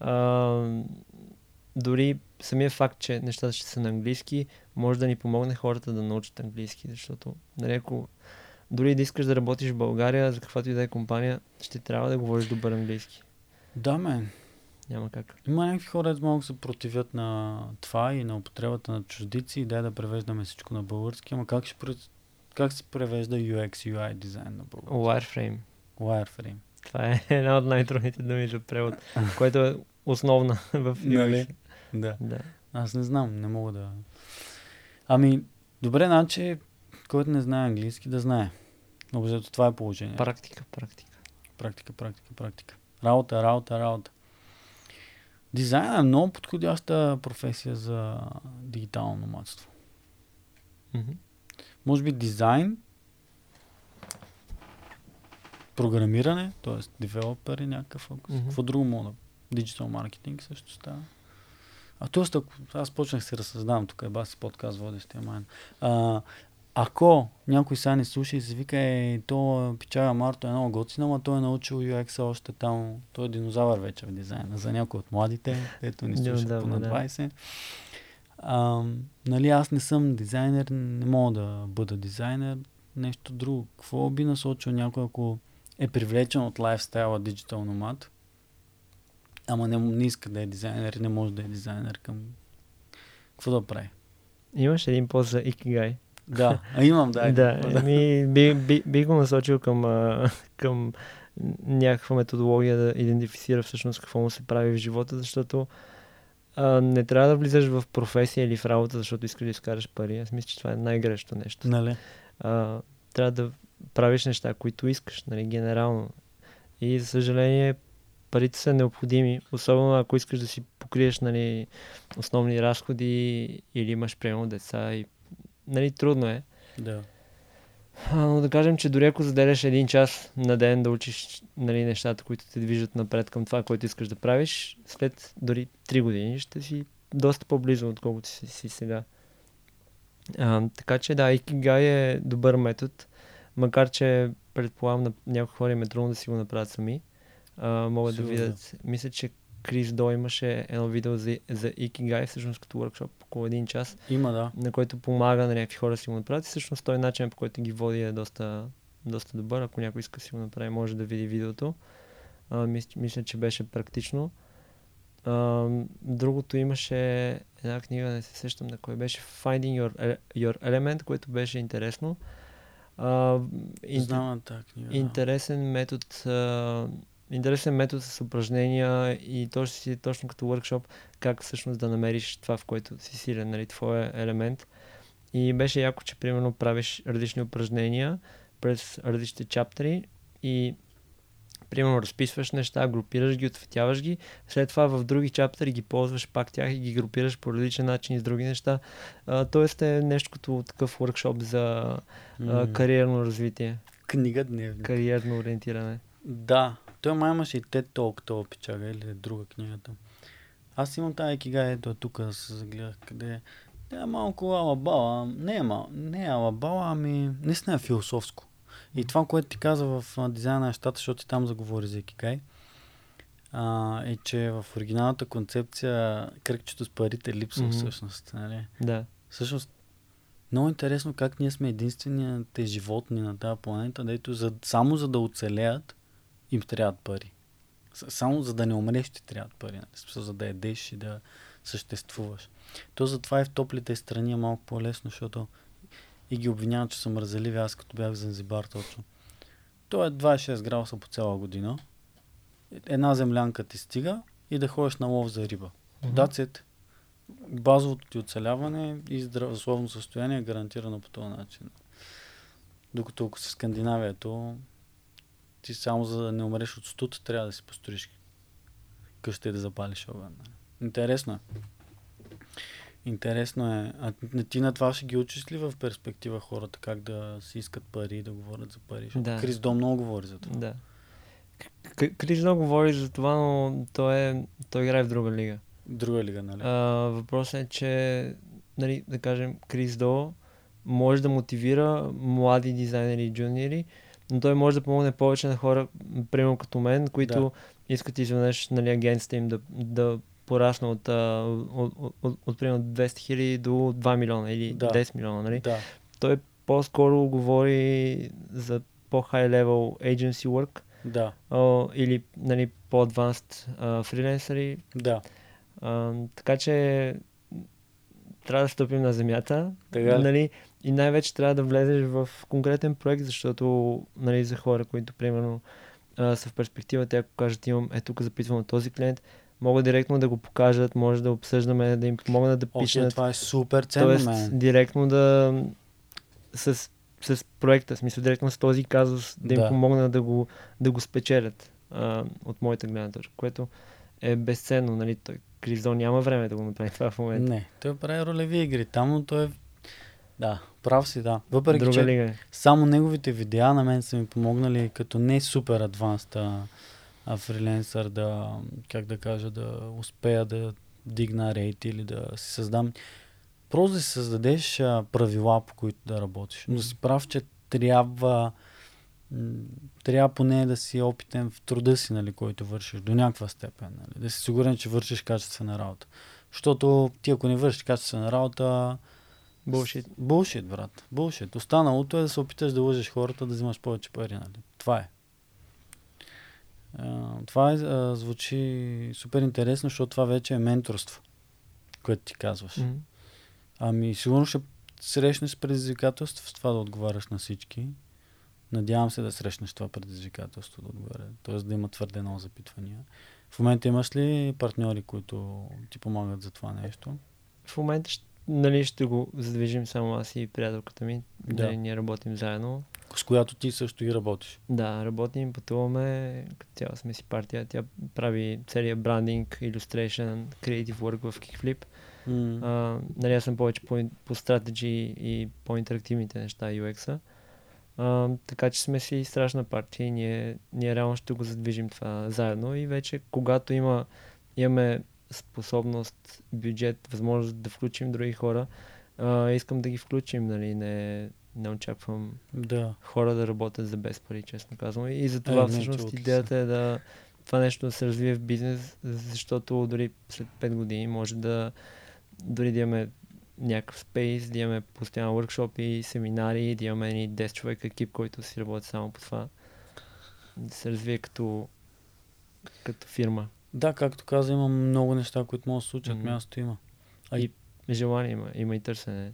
а, дори самия факт, че нещата ще са на английски, може да ни помогне хората да научат английски, защото нали, ако дори да искаш да работиш в България, за каквато и да е компания, ще трябва да говориш добър английски. да, мен. Няма как. Има някакви хора, които малко се противят на това и на употребата на чуждици, идея да превеждаме всичко на български, ама как, ще, как се превежда UX, UI дизайн на български? Wireframe. Wireframe. Това е една от най-трудните думи за превод, което основна в Нали? Да. Да. Аз не знам, не мога да... Ами, добре, значи, който не знае английски, да знае. Обзето това е положение. Практика, практика. Практика, практика, практика. Работа, работа, работа. Дизайн е много подходяща професия за дигитално номадство. Мгм. Може би дизайн, програмиране, т.е. девелопер е някакъв фокус. Мгм. Какво друго мога да... Диджитал маркетинг също става. А т.е. ако аз почнах се разсъждавам, тук е баси подкаст водещия майн. А, ако някой сега не слуша и се вика, е, то пичага Марто е много готина, ама той е научил UX още там, той е динозавър вече в дизайна. За някой от младите, ето ни слушат Да, по на да. 20. А, нали, аз не съм дизайнер, не мога да бъда дизайнер, нещо друго. Какво би насочил някой, ако е привлечен от лайфстайла Digital Nomad, ама не, не иска да е дизайнер не може да е дизайнер към... Какво да прави? Имаш един пост за Ikigai. Да, а имам, да. Да, ми, би, би, би го насочил към, а, към някаква методология да идентифицира всъщност какво му се прави в живота, защото а, не трябва да влизаш в професия или в работа, защото искаш да изкараш пари. Аз мисля, че това е най-грешното нещо. Нали? А, трябва да правиш неща, които искаш, нали, генерално. И за съжаление, парите са необходими, особено ако искаш да си покриеш нали, основни разходи или имаш приемо деца. И, нали, трудно е. Да. А, но да кажем, че дори ако заделяш един час на ден да учиш нали, нещата, които те движат напред към това, което искаш да правиш, след дори 3 години ще си доста по-близо, отколкото си, си сега. А, така че да, Икигай е добър метод, макар че предполагам на някои хора им е трудно да си го направят сами. А, могат Сигурно. да видят. Мисля, че Крис До имаше едно видео за, за Икигай, всъщност като workshop около един час, Има, да. на който помага на някакви хора да си го направят. И всъщност той начин, по който ги води е доста, доста добър. Ако някой иска да си го направи, може да види видеото. А, мисля, мисля, че беше практично. А, другото имаше една книга, не се сещам на кой беше, Finding Your, Your Element, което беше интересно. А, ин- Знам тази книга. интересен метод, а, интересен метод с упражнения и точно си точно като workshop, как всъщност да намериш това, в което си силен, нали, твоя елемент. И беше яко, че примерно правиш различни упражнения през различните чаптери и примерно разписваш неща, групираш ги, отцветяваш ги, след това в други чаптери ги ползваш пак тях и ги групираш по различен начин и с други неща. А, тоест е нещо като такъв workshop за а, кариерно развитие, Книга дневник. кариерно ориентиране. Да, той май имаше и TED Talk, това печага или друга книгата. Аз имам тази кига, ето е тук, се загледах къде е. Тя е малко алабала. Не е, мал, не е алабала, ами наистина е философско. И това, което ти каза в дизайна на нещата, защото ти там заговори за Икигай, а, е, че в оригиналната концепция кръгчето с парите липсва Мгм. всъщност. Нали? Да. Всъщност, много интересно как ние сме единствените животни на тази планета, дето за, само за да оцелеят им трябват пари. Само за да не умреш ти трябват пари. Нали? Смисъл, За да ядеш и да съществуваш. То затова и в топлите страни е малко по-лесно, защото и ги обвиняват, че са мразеливи. Аз като бях в Занзибар точно. То е 26 градуса по цяла година. Една землянка ти стига и да ходиш на лов за риба. Дацет, базовото ти оцеляване и здравословно състояние е гарантирано по този начин. Докато ако си в Скандинавия, то ти само за да не умреш от студ, трябва да си построиш къща и да запалиш огън. нали? Интересно е. Интересно е. А ти на това ще ги учиш ли в перспектива хората, как да си искат пари и да говорят за пари? Да. Крис Дом много говори за това. Да. Крис много говори за това, но той, е, той играе в друга лига. Друга лига, нали? А, въпросът е, че, нали, да кажем, Крис До може да мотивира млади дизайнери и джуниори, но той може да помогне повече на хора, примерно като мен, които Да. искат изведнъж нали, агенцията им да, да порасне от, от, от, от, от примерно 200 хиляди до 2 милиона или Да. 10 милиона. Нали? Да. Той по-скоро говори за по-high level agency work Да. а, или нали, по-advanced а, фрилансери. Да. А, така че трябва да стъпим на земята. Така ли? нали, и най-вече трябва да влезеш в конкретен проект, защото нали, за хора, които примерно а, са в перспектива, те ако кажат имам, е тук запитвам този клиент, могат директно да го покажат, може да обсъждаме, да им помогнат да пишат. това е супер ценно, Тоест, мен. директно да с, с проекта, смисъл директно с този казус, да им Да. помогнат да го, да го спечелят а, от моята гледна точка, което е безценно. Нали? Той, Кризо няма време да го направи това в момента. Не, той прави ролеви игри. Там, но той е... Да, прав си, да. Въпреки, Друга че лига е. само неговите видеа на мен са ми помогнали като не супер адванст а, фриленсър да, как да кажа, да успея да дигна рейт или да си създам. Просто да си създадеш а, правила, по които да работиш. Но си прав, че трябва трябва поне да си опитен в труда си, нали, който вършиш до някаква степен. Нали, да си сигурен, че вършиш качествена работа. Защото ти ако не вършиш качествена работа, Bullshit. Булшит, брат. Булшит. Останалото е да се опиташ да лъжеш хората да взимаш повече пари. Нали? Това е. А, това е, а, звучи супер интересно, защото това вече е менторство, което ти казваш. Мгм. Ами, сигурно ще срещнеш предизвикателство с това да отговаряш на всички. Надявам се да срещнеш това предизвикателство да отговаря. Тоест да има твърде много запитвания. В момента имаш ли партньори, които ти помагат за това нещо? В момента ще, нали, ще го задвижим само аз и приятелката ми. Да. Да. Ние работим заедно. С която ти също и работиш. Да, работим, пътуваме, като цяло сме си партия. Тя прави целият брандинг, illustration, creative work в Kickflip. М. А, нали, аз съм повече по, по стратеги и по-интерактивните неща UX-а. А, така че сме си страшна партия и ние, ние реално ще го задвижим това заедно и вече когато има, имаме способност, бюджет, възможност да включим други хора, а, искам да ги включим, нали, не, не очаквам Да. хора да работят за без пари, честно казвам. И за това Е, не, всъщност чулки идеята е да това нещо да се развие в бизнес, защото дори след 5 години може да дори да имаме някакъв спейс, да имаме постоянно workshop семинари, да имаме едни 10 човека екип, който си работи само по това. Да се развие като, като фирма. Да, както каза, има много неща, които могат да се случат. Мгм. Място има. А И желание има, има и търсене.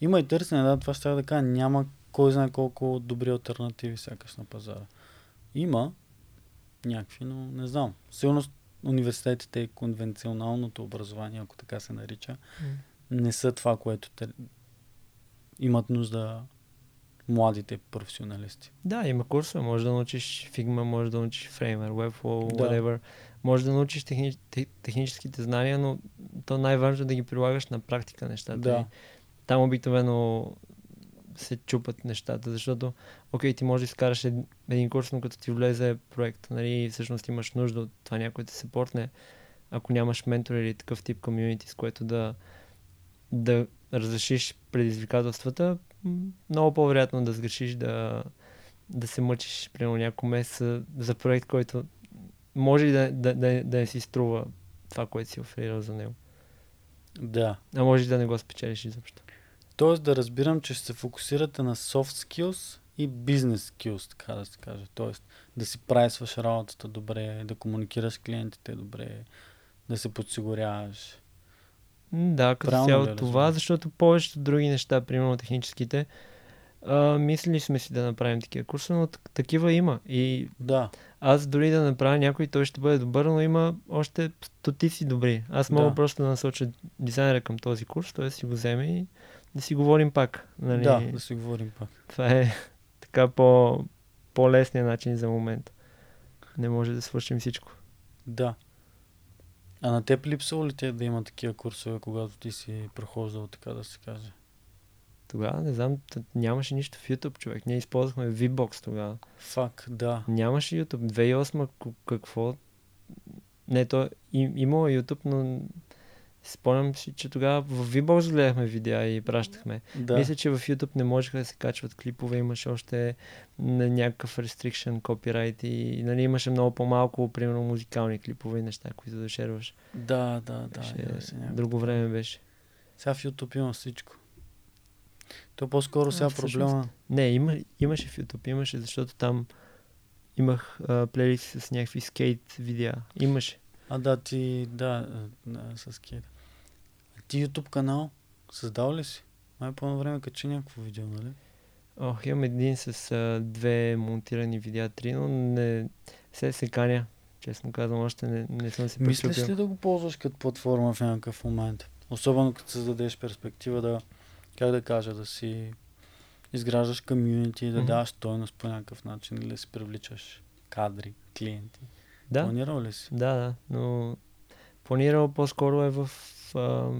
Има и търсене, да, това ще да кажа. Няма кой знае колко добри альтернативи сякаш на пазара. Има някакви, но не знам. Сигурно университетите и конвенционалното образование, ако така се нарича, не са това, което те имат нужда младите професионалисти. Да, има курсове. Може да научиш Figma, може да научиш Framer, Webflow, Да. whatever. Може да научиш техни... те- техническите знания, но то най-важно е да ги прилагаш на практика нещата. Да. И Там обикновено се чупат нещата, защото, окей, ти можеш да изкараш ед- един курс, но като ти влезе проект, нали, и всъщност имаш нужда от това някой да се портне, ако нямаш ментор или такъв тип комьюнити, с което да, да разрешиш предизвикателствата, много по-вероятно да сгрешиш, да, да се мъчиш примерно няколко месеца за проект, който може и да, да, да, да не си струва това, което си оферирал за него. Да. А може и да не го спечелиш изобщо. Тоест да разбирам, че ще се фокусирате на soft skills и business skills, така да се каже. Тоест да си прайсваш работата добре, да комуникираш клиентите добре, да се подсигуряваш. Да, като Правилно цяло ли това, защото повечето други неща, примерно техническите, а, мислили сме си да направим такива курсове, но так- такива има. И Да, аз дори да направя някой, той ще бъде добър, но има още стотици добри. Аз мога Да. просто да насоча дизайнера към този курс, той да си го вземе и да си говорим пак. Нали? да, да си говорим пак. Това е така по, по-лесният начин за момент. Не може да свършим всичко. Да. А на теб липсва ли те да има такива курсове, когато ти си прохождал, така да се каже? Тогава, не знам, нямаше нищо в YouTube, човек. Ние използвахме VBOX тогава. Фак, да. Нямаше YouTube. 2008 к- какво? Не, то им, имало YouTube, но спомням си, че тогава в VBOX гледахме видеа и пращахме. Да. Мисля, че в YouTube не можеха да се качват клипове, имаше още някакъв restriction, копирайт и нали, имаше много по-малко, примерно музикални клипове и неща, които да шерваш. Да, да, да. Беше- някакво. Друго време беше. Сега в YouTube има всичко. То по-скоро А, сега всъщност. проблема... Не, има, имаше в YouTube, имаше, защото там имах а, плейлист с някакви скейт видеа. Имаше. А да, ти, да, да с кейт. А ти YouTube канал създал ли си? Май по време качи някакво видео, нали? Ох, имам един с а, две монтирани видеа, три, но не се се каня. Честно казвам, още не, не съм се Мислиш причупил. ли да го ползваш като платформа в някакъв момент? Особено като създадеш перспектива да, как да кажа, да си изграждаш комьюнити, да Мгм. даваш стойност по някакъв начин или да си привличаш кадри, клиенти. Да, Планирал ли си? да, да, но планирал по-скоро е в а,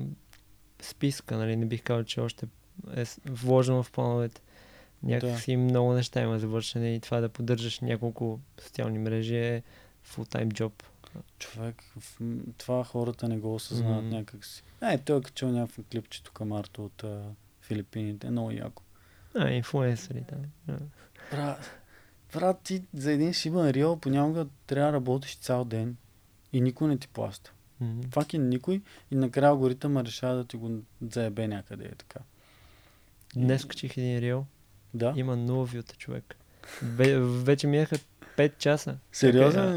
списка, нали? Не бих казал, че още е вложено в плановете. Някакси много неща има за вършене и това да поддържаш няколко социални мрежи е full-time job. Човек, това хората не го осъзнават Мгм. някакси. Е, той е качил някакво клипче тук Марто от Филипините. Много яко. А, инфлуенсъри там. Да. Брат, брат, ти за един шибан рил понякога трябва да работиш цял ден и никой не ти плаща. Мгм. Факи никой и накрая алгоритъма решава да ти го заебе някъде е така. Днес качих един рил, Да? има нула вюта човек. Бе, вече минаха 5 часа.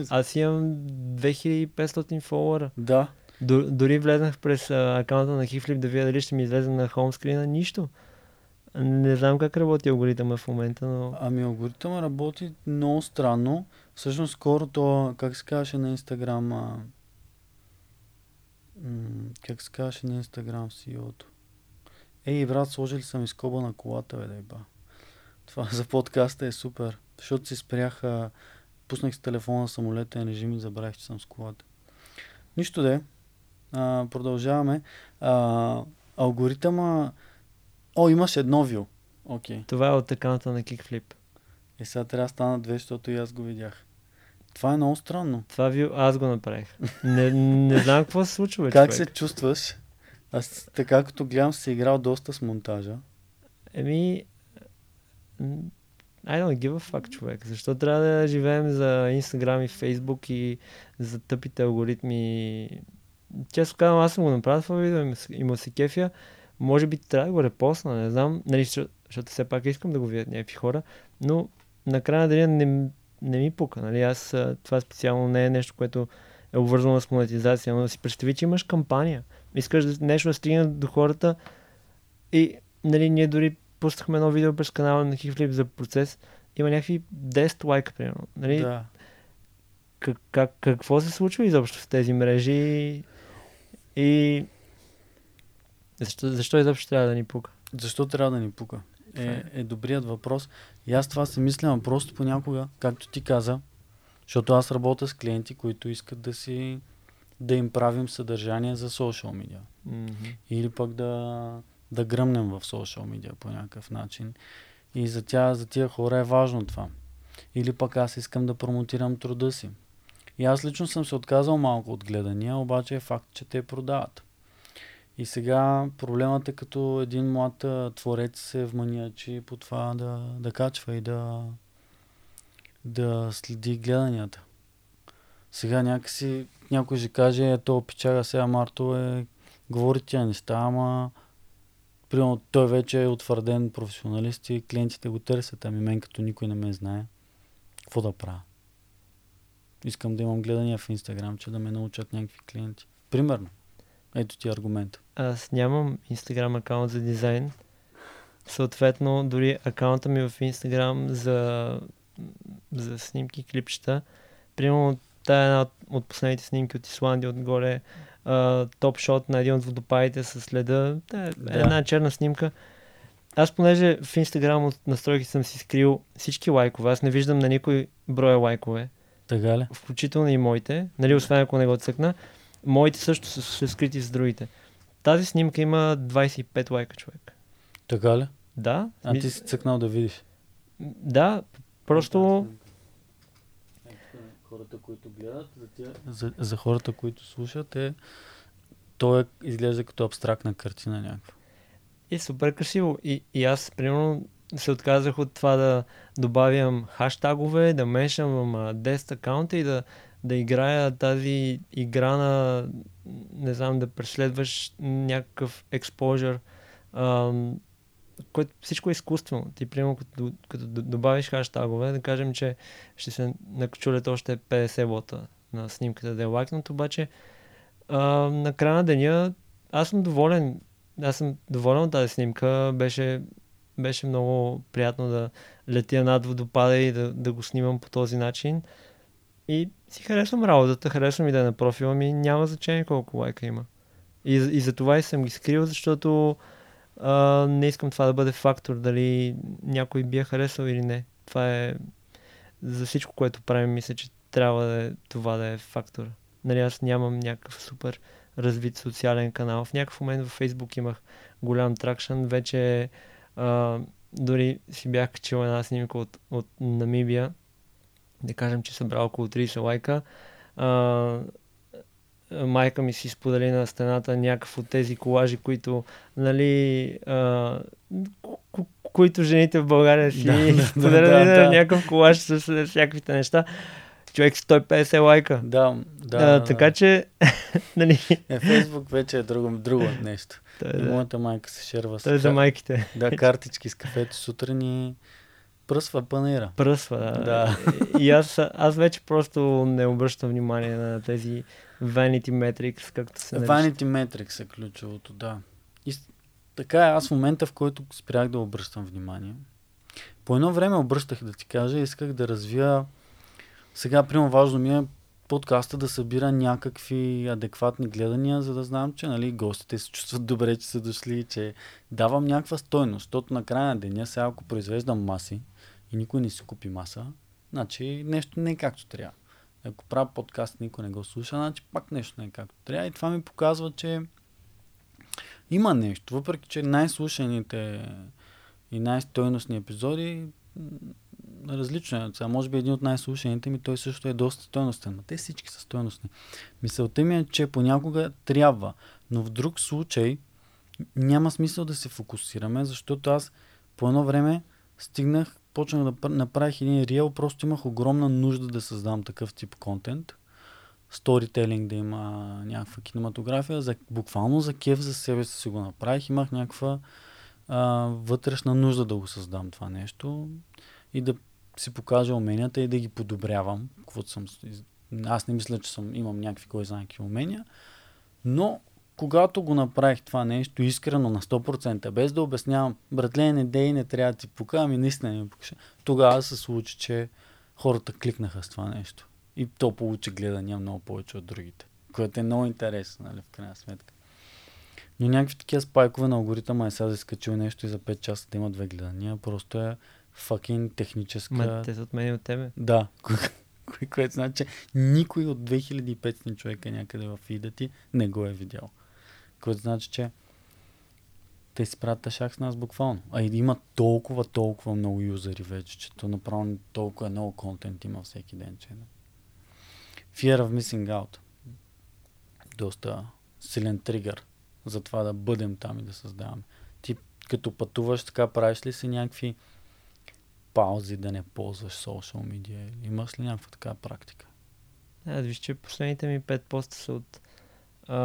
А- Аз имам 2500 фолуара. Да. До, дори влезнах през акаунта на Keyflip да видя дали ще ми излезе на хоумскрина. Нищо. Не знам как работи алгоритъма в момента, но... Ами алгоритъма работи много странно. Всъщност скоро то, как се казваше на Инстаграм, а... м- как се казваше на Инстаграм CEO-то? Ей, брат, сложили съм изкоба на колата, бе, дай ба. Това за подкаста е супер, защото си спрях, а... пуснах с телефона самолетен режим и забравих, че съм с колата. Нищо де. А, продължаваме. А, алгоритъма... О, имаш едно вил. Окей. Това е от акаунта на Kickflip. И сега трябва да стана две, защото и аз го видях. Това е много странно. Това ви аз го направих. Не, не знам какво се случва, как човек. се чувстваш? Аз така като гледам си играл доста с монтажа. Еми, I don't give a fuck, човек. Защо трябва да живеем за Instagram и Facebook и за тъпите алгоритми? Често казвам, аз съм го направил това видео и му се- кефя. Може би трябва да го репостна, не знам, нали, защото, все пак искам да го видят някакви хора, но накрая на деня не, не ми пука. Нали? Аз, това специално не е нещо, което е обвързано с монетизация, но да си представи, че имаш кампания. Искаш да, нещо да стигне до хората и нали, ние дори пуснахме едно видео през канала на Kickflip за процес. Има някакви 10 лайка, примерно. Нали? Да. Как, как, какво се случва изобщо в тези мрежи и защо, защо изобщо трябва да ни пука? Защо трябва да ни пука? Е, е добрият въпрос. И аз това се мисля, ама просто понякога, както ти каза, защото аз работя с клиенти, които искат да си да им правим съдържание за социал медиа. Mm-hmm. Или пък да, да гръмнем в социал медиа по някакъв начин. И за, тя, за тия хора е важно това. Или пък аз искам да промотирам труда си. И аз лично съм се отказал малко от гледания, обаче е факт, че те продават. И сега проблемът е като един млад творец се вманиачи по това да, да качва и да, да следи гледанията. Сега някакси някой ще каже, ето пичага сега Марто е говори тя неща, ама примерно той вече е утвърден професионалист и клиентите го търсят, ами мен като никой не ме знае, какво да правя? Искам да имам гледания в Инстаграм, че да ме научат някакви клиенти. Примерно. Ето ти аргумент. Аз нямам Instagram акаунт за дизайн. Съответно, дори акаунта ми в Instagram за, за снимки, клипчета. Примерно, тая една от, от последните снимки от Исландия отгоре. а, топ шот на един от водопадите с следа. Та е Да. една черна снимка. Аз понеже в Instagram от настройки съм си скрил всички лайкове, аз не виждам на никой броя лайкове, Така ли? включително и моите, нали, освен ако не го цъкна. Моите също са, са скрити с другите. Тази снимка има 25 лайка, човек. Така ли? Да, А ми- ти си цъкнал да видиш. да, просто Хората, които гледат, за, тия... за, за хората, които слушат, е... То е, изглежда като абстрактна картина някаква. е супер красиво. И, и аз, примерно, се отказах от това да добавям хаштагове, да мешам 10 акаунта и да, да играя тази игра на, не знам, да преследваш някакъв експожър, което всичко е изкуствено. Ти, примерно, като, като добавиш хаштагове, да кажем, че ще се накачулят още 50 вота на снимката да е лайкнат, обаче а, на края на деня аз съм доволен. Аз съм доволен от тази снимка. Беше, беше много приятно да летя над водопада и да, да го снимам по този начин. И си харесвам работата, харесвам и да е на профила ми, няма значение колко лайка има. И, и за това и съм ги скрил, защото а, не искам това да бъде фактор, дали някой би я харесал или не. Това е за всичко, което правим, мисля, че трябва да е, това да е фактор. Нали, аз нямам някакъв супер развит социален канал. В някакъв момент във Facebook имах голям тракшн. Вече а, дори си бях качил една снимка от, от Намибия. Да кажем, че събрал около 30 лайка. А, майка ми си сподели на стената някакъв от тези колажи, които, нали, а, ко- които жените в България си Да, да, споделяли да, на да. някакъв колаж с, с всякаквите неща. Човек 150 лайка. Да, да. а, така че, нали, Е, Фейсбук вече е друго, друго нещо. той, е, да, моята майка се шерва с той е за майките. да, картички с кафето сутрин и пръсва панера. Пръсва, да. Да. И аз, аз вече просто не обръщам внимание на тези vanity metrics, както се. Vanity Metrics е ключовото, да. И с- така е, аз в момента, в който спрях да обръщам внимание, по едно време обръщах да ти кажа, исках да развия, сега, прямо важно ми е подкаста да събира някакви адекватни гледания, за да знам, че нали, гостите се чувстват добре, че са дошли, че давам някаква стойност. Защото на края на деня, сега ако произвеждам маси и никой не си купи маса, значи нещо не е както трябва. Ако правя подкаст никой не го слуша, значи пак нещо не е както трябва. И това ми показва, че има нещо. Въпреки, че най-слушаните и най-стойностни епизоди различно е. Сега, може би един от най-слушаните ми, той също е доста стойностен. Но те всички са стойностни. Мисълта ми е, че понякога трябва, но в друг случай няма смисъл да се фокусираме, защото аз по едно време стигнах, почнах да направих един реал, просто имах огромна нужда да създам такъв тип контент. Сторителинг да има някаква кинематография, за, буквално за кеф за себе си го направих. Имах някаква а, вътрешна нужда да го създам това нещо и да си покажа уменията и да ги подобрявам. съм, аз не мисля, че съм, имам някакви кой знае какви умения, но когато го направих това нещо искрено на 100%, без да обяснявам, братле, не дей, не трябва да ти пука, ами наистина не ми. Тогава се случи, че хората кликнаха с това нещо. И то получи гледания много повече от другите. Което е много интересно, нали, в крайна сметка. Но някакви такива спайкове на алгоритъма е сега да изкачил нещо и за 5 часа да има две гледания. Просто е факин техническа... Ма те са от мен и от тебе. Да. което значи, че никой от 2500 човека някъде в фида ти не го е видял. Което значи, че те си правят шах с нас буквално. А и има толкова, толкова много юзери вече, че то направо толкова много контент има всеки ден, че не. Fear of missing out. Доста силен тригър за това да бъдем там и да създаваме. Ти като пътуваш, така правиш ли си някакви паузи да не ползваш социал медиа? Имаш ли някаква така практика? Аз виж, че последните ми пет поста са от, а,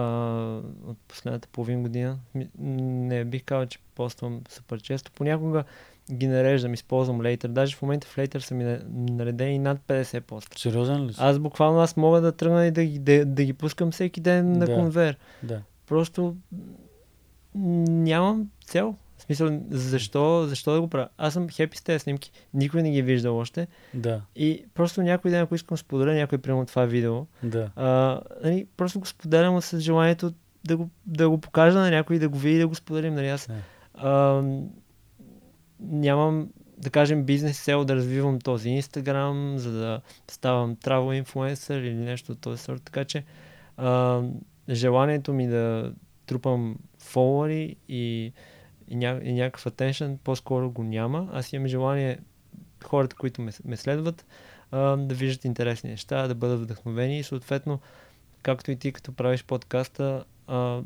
от последната половин година. Не бих казал, че поствам супер често. Понякога ги нареждам, използвам лейтър. Даже в момента в лейтър са ми наредени над 50 поста. Сериозен ли си? Аз буквално аз мога да тръгна и да ги, да, да ги пускам всеки ден на да. конвер. Да. Просто нямам цел. В смисъл, защо, защо да го правя? Аз съм хепи с тези снимки. Никой не ги е виждал още. Да. И просто някой ден, ако искам споделя някой прямо това видео, да. а, нали, просто го споделям с желанието да го, да го покажа на някой, да го види, да го споделим. Нали? Аз а, нямам, да кажем, бизнес цел да развивам този Инстаграм, за да ставам travel influencer или нещо от този сорт. Така че а, желанието ми да трупам фолуари и, и, ня, и някакъв attention по-скоро го няма. Аз имам желание хората, които ме, ме следват, а, да виждат интересни неща, да бъдат вдъхновени и съответно, както и ти като правиш подкаста, а,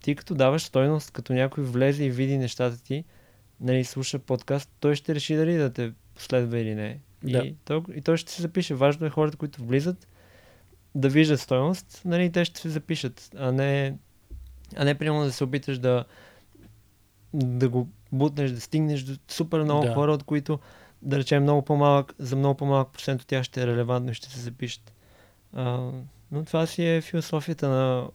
ти като даваш стойност, като някой влезе и види нещата ти, нали, слуша подкаст, той ще реши дали да те следва или не. Да. И, той, и той ще се запише. Важно е хората, които влизат, да виждат стоеност, нали, те ще се запишат, а не, а не примерно да се опиташ да, да го бутнеш, да стигнеш до супер много да. хора, от които да речем много по-малък, за много по-малък процент от тях ще е релевантно и ще се запишат. А, но това си е философията на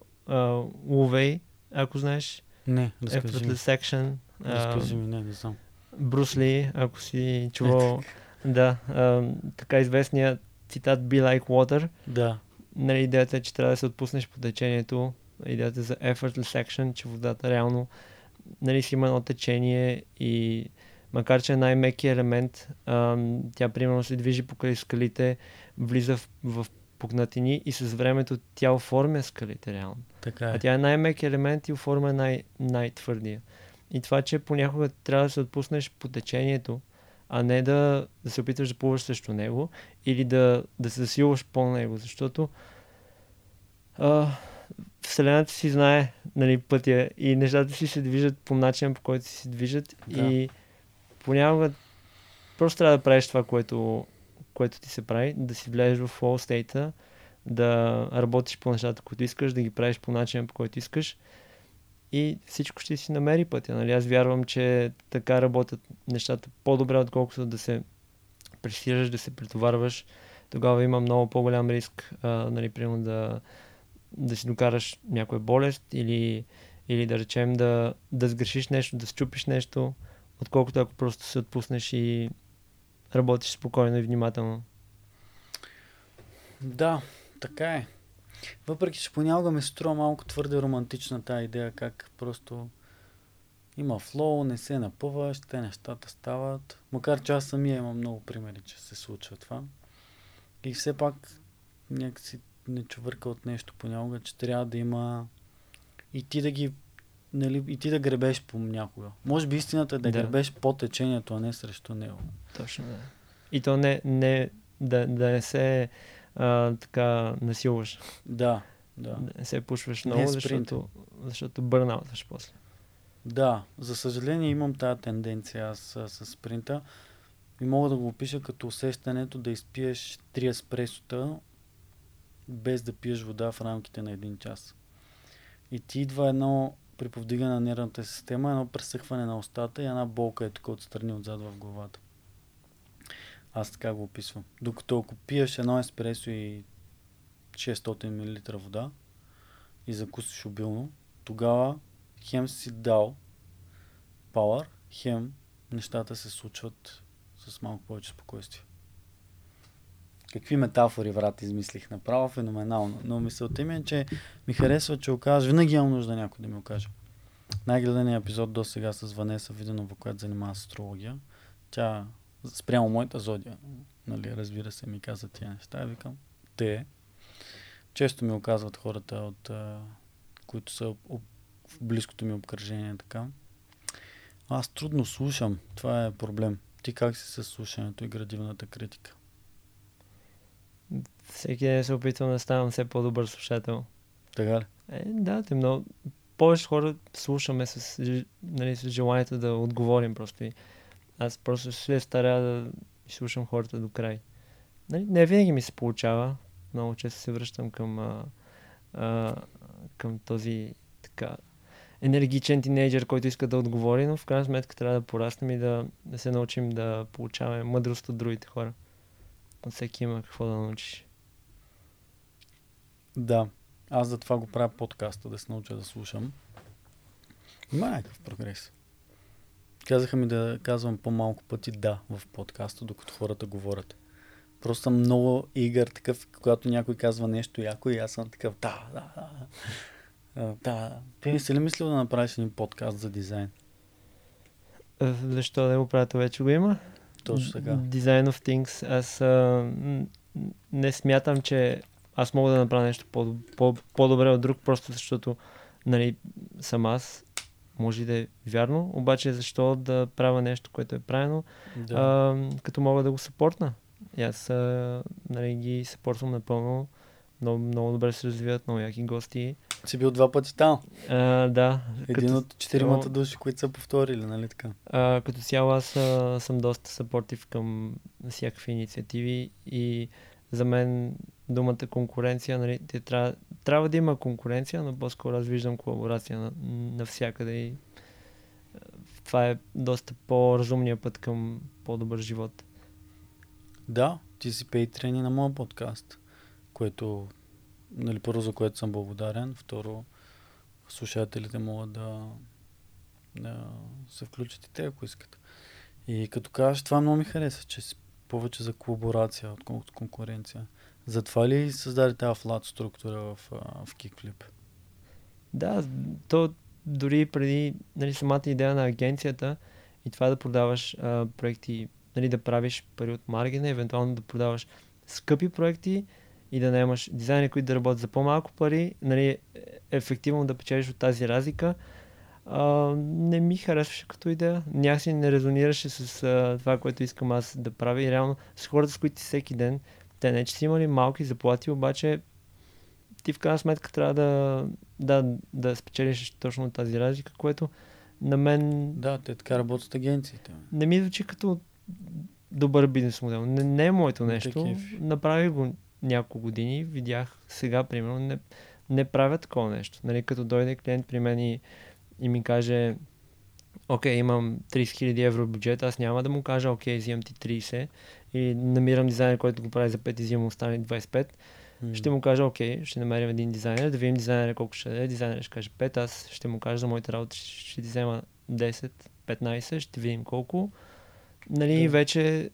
Увей, ако знаеш. Не, разкажи ми. Section. Разкажи ми, не, не знам. Брус Ли, ако си чувал, да, а, така известният цитат Be Like Water. Да нали, идеята е, че трябва да се отпуснеш по течението, идеята за effortless action, че водата реално нали, си има едно течение и макар че е най-меки елемент, ам, тя примерно се движи покрай скалите, влиза в, в пукнатини и с времето тя оформя скалите реално. Така е. А тя е най-меки елемент и оформя най- най-твърдия. И това, че понякога трябва да се отпуснеш по течението, а не да, да се опитваш да плуваш срещу него или да, да се засилваш по него, защото а, Вселената си знае нали, пътя и нещата си се движат по начин, по който си се движат да. и понякога просто трябва да правиш това, което, което ти се прави, да си влезеш в flow state да работиш по нещата, които искаш, да ги правиш по начин, по който искаш и всичко ще си намери пътя. Нали? Аз вярвам, че така работят нещата по-добре, отколкото да се пресираш, да се претоварваш. Тогава има много по-голям риск, а, нали, примерно да, да си докараш някоя болест или, или да речем да, да сгрешиш нещо, да счупиш нещо, отколкото ако просто се отпуснеш и работиш спокойно и внимателно. Да, така е. Въпреки, че понякога ми струва малко твърде романтична тази идея, как просто има флоу, не се напъваш, те нещата стават. Макар че аз самия имам много примери, че се случва това. И все пак някакси не чувърка от нещо понякога, че трябва да има и ти да ги нали, и ти да гребеш по някога. Може би истината е да, да. гребеш по течението, а не срещу него. Точно, да. И то не, не да, да не се а, така насилваш. Да, да. Да не се пушваш много, защото, защото бърнаутваш после. Да, за съжаление имам тази тенденция аз с, с спринта и мога да го опиша като усещането да изпиеш три еспресота без да пиеш вода в рамките на един час. И ти идва едно при повдигане на нервната система, едно пресъхване на устата и една болка е тук отстрани отзад в главата. Аз така го описвам. Докато ако пиеш едно еспресо и 600 мл вода и закусиш обилно, тогава хем си дал пауър, хем нещата се случват с малко повече спокойствие. Какви метафори, врат, измислих направо, феноменално. Но мисълта ми е, че ми харесва, че окажа. Винаги имам нужда някой да ми окаже. Най-гледания епизод до сега с Ванеса Виденова, която занимава астрология. Тя спрямо моята зодия, нали, разбира се, ми каза тия неща. Я викам, те. Често ми оказват хората, от, които са в близкото ми обкръжение, така. Аз трудно слушам. Това е проблем. Ти как си с слушането и градивната критика? Всеки ден се опитвам да ставам все по-добър слушател. Така ли? Е, да, те много. Повече хора слушаме с, нали, с желанието да отговорим просто. И аз просто се старая да слушам хората до край. Нали, не винаги ми се получава. Много често се връщам към, а, а, към този така енергичен тинейджър, който иска да отговори, но в крайна сметка трябва да пораснем и да, да се научим да получаваме мъдрост от другите хора. От всеки има какво да научиш. Да. Аз за това го правя подкаста, да се науча да слушам. Има някакъв прогрес. Казаха ми да казвам по-малко пъти да в подкаста, докато хората говорят. Просто съм много игър такъв, когато някой казва нещо яко и аз съм такъв да, да, да. да. Ти не си ли мислил да направиш един подкаст за дизайн? Е, защо да го правя? Вече го има. Точно така. Design of Things. Аз а, не смятам, че аз мога да направя нещо по, по, по-добре от друг, просто защото нали, съм аз. Може да е вярно, обаче защо да правя нещо, което е правилно, да. а, като мога да го съпортна. И аз а, нали, ги съпортвам напълно. Много, много добре се развиват, много яки гости. Си бил два пъти там. А, да. Един като, от четиримата души, които са повторили, нали така? А, като цяло аз а, съм доста съпортив към всякакви инициативи и за мен думата конкуренция, нали, те трябва, трябва да има конкуренция, но по-скоро аз виждам колаборация на, навсякъде и това е доста по-разумния път към по-добър живот. Да, ти си пейтрени на моя подкаст, което нали, първо за което съм благодарен, второ слушателите могат да, да се включат и те, ако искат. И като кажеш, това много ми хареса, че си повече за колаборация, отколкото конкуренция. Затова ли създаде тази флат структура в, в Kickflip? Да, то дори преди нали, самата идея на агенцията и това да продаваш а, проекти, нали, да правиш пари от маргина, евентуално да продаваш скъпи проекти и да наемаш дизайнери, които да работят за по-малко пари, нали, ефективно да печелиш от тази разлика, а, не ми харесваше като идея. Някакси не резонираше с а, това, което искам аз да правя. И реално с хората, с които всеки ден, те не че си имали малки заплати, обаче ти в крайна сметка трябва да, да, да спечелиш точно тази разлика, което на мен... Да, те така работят агенциите. Не ми звучи като добър бизнес модел. Не, не е моето нещо. Направих го няколко години, видях сега, примерно, не, не правя такова нещо. Нали, като дойде клиент при мен и, и ми каже, окей, имам 30 000 евро бюджет, аз няма да му кажа, окей, взимам ти 30 и намирам дизайнер, който го прави за 5 и взимам останали 25. М. ще му кажа, окей, ще намерим един дизайнер, да видим дизайнера колко ще даде. Дизайнерът ще каже 5, аз ще му кажа за моите работи, ще, ти взема 10, 15, ще видим колко. Нали, да. вече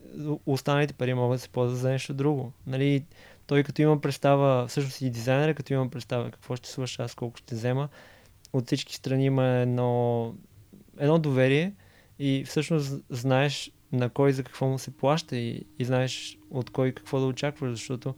останалите пари могат да се ползват за нещо друго. Нали, той като има представа, всъщност и дизайнера, като има представа какво ще свърша аз, колко ще взема, от всички страни има едно, едно доверие и всъщност знаеш на кой за какво му се плаща и, и знаеш от кой какво да очакваш, защото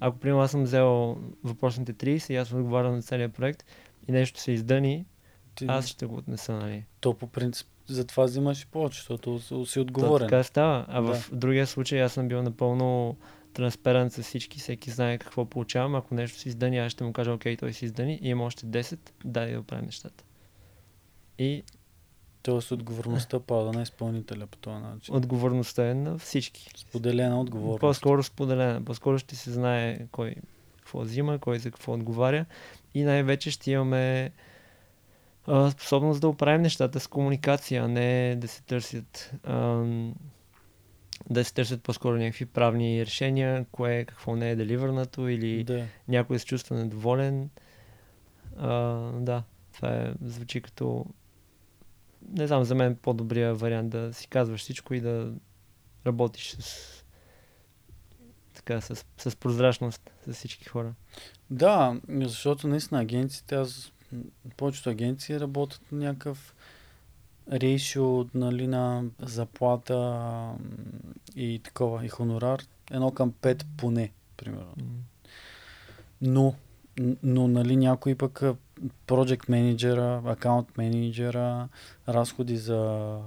ако примерно аз съм взел въпросните 30 и аз отговарям на целият проект и нещо се издъни, Ти, аз ще го отнеса, нали? То по принцип затова взимаш и повече, защото си- си То отговорен. така става. А Да. в другия случай аз съм бил напълно транспарант с всички, всеки знае какво получавам. Ако нещо си издъни, аз ще му кажа, окей, той си издъни и има още 10, дай да оправим нещата. И Тоест отговорността пада на изпълнителя по този начин. отговорността е на всички. Споделена отговорност. По-скоро споделена. По-скоро ще се знае кой какво взима, кой за какво отговаря. И най-вече ще имаме а, способност да оправим нещата с комуникация, а не да се търсят да се търсят по-скоро някакви правни решения, кое какво не е деливърнато или Да. някой се чувства недоволен. А, да, това е, звучи като не знам, за мен по-добрия вариант да си казваш всичко и да работиш с така, с, с прозрачност с всички хора. Да, защото наистина агенциите, аз повечето агенции работят на някакъв рейшио нали, на заплата и такова, и хонорар, едно към 5 поне, примерно. Но, но нали, някой пък project менеджера, акаунт менеджера, разходи за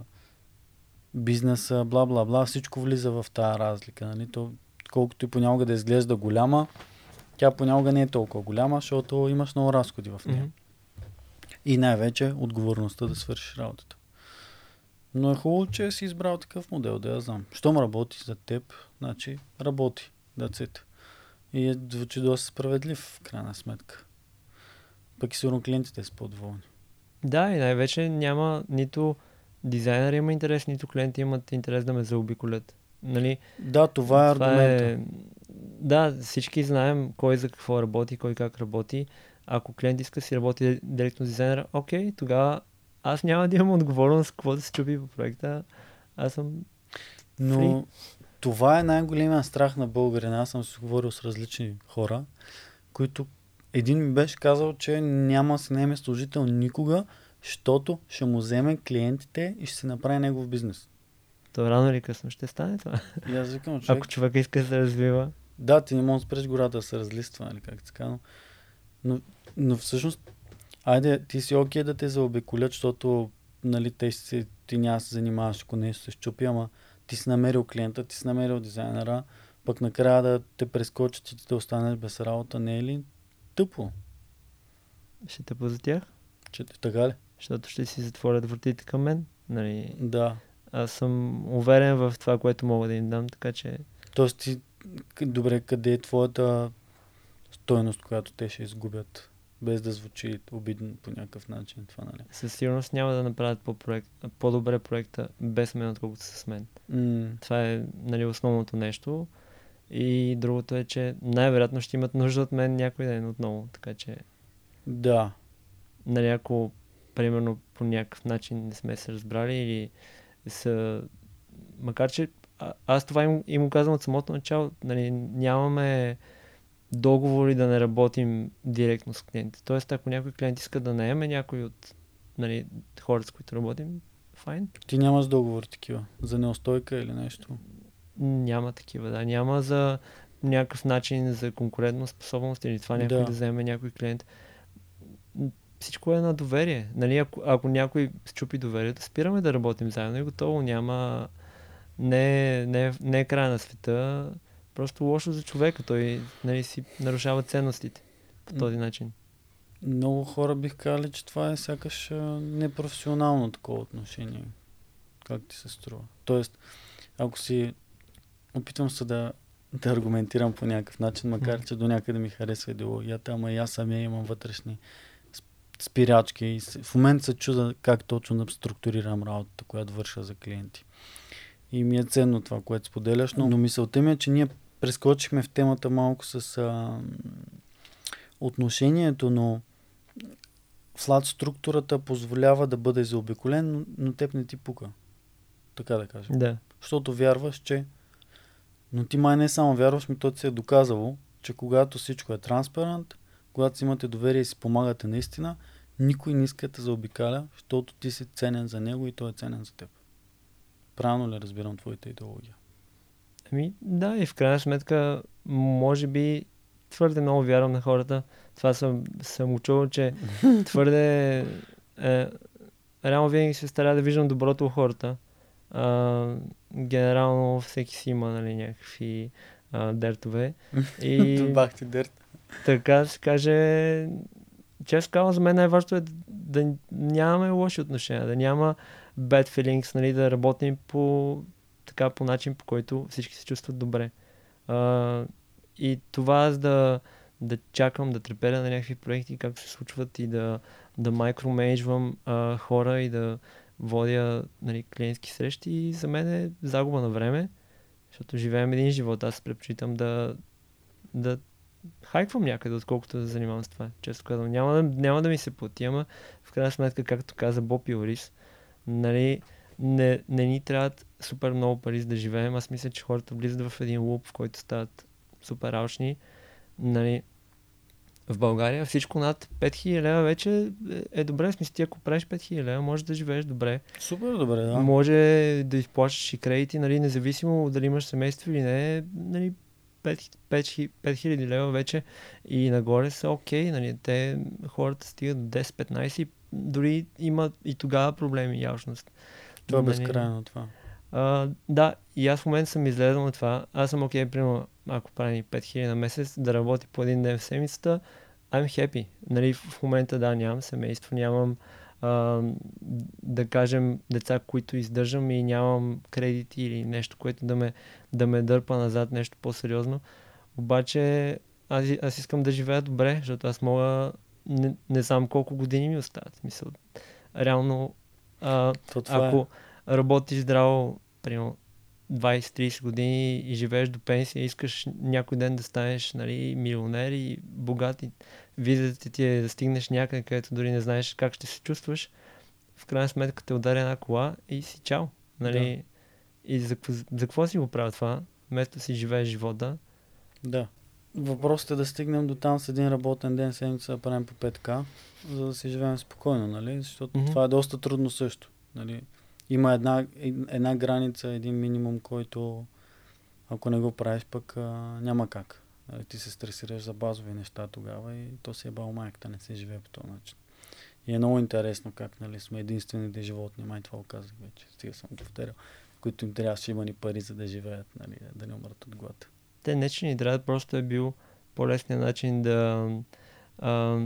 бизнеса, бла бла бла, всичко влиза в тази разлика. Нали? То, колкото и понякога да изглежда голяма, тя понякога не е толкова голяма, защото имаш много разходи в нея. Мгм. И най-вече отговорността да свършиш работата. Но е хубаво, че си избрал такъв модел, да я знам. Щом работи за теб, значи работи. Дацет. И е, звучи доста справедлив в крайна сметка. Пък и сигурно клиентите са по-доволни. Да, и най-вече няма нито дизайнер има интерес, нито клиенти имат интерес да ме заобиколят. Нали? Да, това е аргумента. Е... Да, всички знаем кой за какво работи, кой как работи. Ако клиент иска да си работи директно с дизайнера, окей, тогава аз няма да имам отговорност какво да се чупи по проекта. Аз съм... Но Free. това е най-големия страх на българина. Аз съм се говорил с различни хора, които един ми беше казал, че няма да се наеме служител никога, защото ще му вземе клиентите и ще се направи негов бизнес. То рано или късно ще стане това. И аз викам, човек, Ако човека иска да се развива. да, ти не можеш да спреш гората да се разлиства, нали, как така, но, но, но всъщност, айде, ти си окей да те заобиколят, защото нали, те си, ти няма да се занимаваш, ако нещо се щупи, ама ти си намерил клиента, ти си намерил дизайнера, пък накрая да те прескочат и ти да останеш без работа, не е ли тъпо? Ще те за тях, Че, така ли? защото ще си затворят вратите към мен. Нали, Да. аз съм уверен в това, което мога да им дам, така че Тоест ти, добре, къде е твоята стойност, която те ще изгубят, без да звучи обидно по някакъв начин това, нали? със сигурност няма да направят по-проект, по-добре проекта без мен, отколкото с мен. М- Това е нали, основното нещо. И другото е, че най-вероятно ще имат нужда от мен някой ден отново. Така че, да. нали, ако примерно по някакъв начин не сме се разбрали или са... Макар, че а, аз това им, им го казвам от самото начало. Нали, нямаме договори да не работим директно с клиентите. Тоест, ако някой клиент иска да наеме някой от нали, хората, с които работим, файн. Ти нямаш договор такива за неустойка или нещо. Няма такива, да. Няма за някакъв начин за конкурентна способност или това някой Да. да, вземе някой клиент. Всичко е на доверие. Нали, ако, ако някой счупи доверието, спираме да работим заедно и готово. Няма... Не, е- не, не е края на света. Просто лошо за човека. Той нали, си нарушава ценностите по този начин. Много хора бих казали, че това е сякаш непрофесионално такова отношение. Как ти се струва? Тоест, ако си... Опитвам се да, да аргументирам по някакъв начин, макар че до някъде ми харесва идеологията, ама и аз самия имам вътрешни сп- спирачки и в момента се чуда как точно да структурирам работата, която върша за клиенти. И ми е ценно това, което споделяш, но, но мисълта ми е, че ние прескочихме в темата малко с а, отношението, но флат структурата позволява да бъде заобиколен, но, но теб не ти пука. Така да кажем. Да. Защото вярваш, че... Но ти май не само вярваш, ми то ти се е доказало, че когато всичко е транспарант, когато си имате доверие и си помагате наистина, никой не иска да те заобикаля, защото ти си ценен за него и той е ценен за теб. Правилно ли разбирам твоята идеология? Ами да, и в крайна сметка, може би твърде много вярвам на хората. Това съм, съм учил, че твърде... Е, реално винаги се старая да виждам доброто у хората. А, генерално всеки си има нали, някакви а, дертове. И... Добах ти дерт. Така се каже, често казвам, за мен най-важното е да, да нямаме лоши отношения, да няма bad feelings, нали, да работим по, така, по начин, по който всички се чувстват добре. А, и това, за да, да чакам, да треперя на някакви проекти, как се случват и да, да майкроменеджвам а, хора и да водя нали, клиентски срещи, и за мен е загуба на време, защото живеем един живот. Аз предпочитам да, да хайквам някъде, отколкото да занимавам с това. Често казвам, няма да, няма да ми се плати, ама в крайна сметка, както каза Боб и Орис, нали, не, не ни трябват супер много пари за да живеем. Аз мисля, че хората влизат в един луп, в който стават супер алчни. Нали, в България всичко над 5000 лева вече е, е добре. В смисъл, ти ако правиш 5000 лева, може да живееш добре. Супер добре, да. Може да изплащаш и кредити, нали, независимо дали имаш семейство или не. Нали, 5000 лева вече и нагоре са окей, okay, нали, те хората стигат до 10-15 дори има и тогава проблеми ялшност. Това е нали, безкрайно това. А, да, и аз в момента съм излезъл на това. Аз съм окей, okay, примерно, ако правим 5000 на месец, да работи по един ден в седмицата, I'm happy. Нали, в момента да, нямам семейство, нямам а, да кажем деца, които издържам и нямам кредити или нещо, което да ме, да ме дърпа назад, нещо по-сериозно. Обаче аз, аз искам да живея добре, защото аз мога не, не знам колко години ми остават. Мисъл, реално, а, ако е. работиш здраво, примерно 20-30 години и живееш до пенсия, искаш някой ден да станеш нали, милионер и богат и визията ти е да стигнеш някъде, където дори не знаеш как ще се чувстваш, в крайна сметка те ударя една кола и си чао. Нали? Да. И за, за, какво си го правя това? Вместо си живееш живота. Да. Въпросът е да стигнем до там с един работен ден, седмица да правим по 5К, за да си живеем спокойно, нали? Защото mm-hmm. това е доста трудно също. Нали? Има една, една граница, един минимум, който ако не го правиш, пък а, няма как. Нали? Ти се стресираш за базови неща тогава и то си е бал майката, не се живее по този начин. И е много интересно как нали, сме единствените животни, май това казах вече, стига съм повторял, които им трябваше има ни пари, за да живеят, нали, да не умрат от глад те не, че ни трябва, просто е бил по-лесният начин да, а,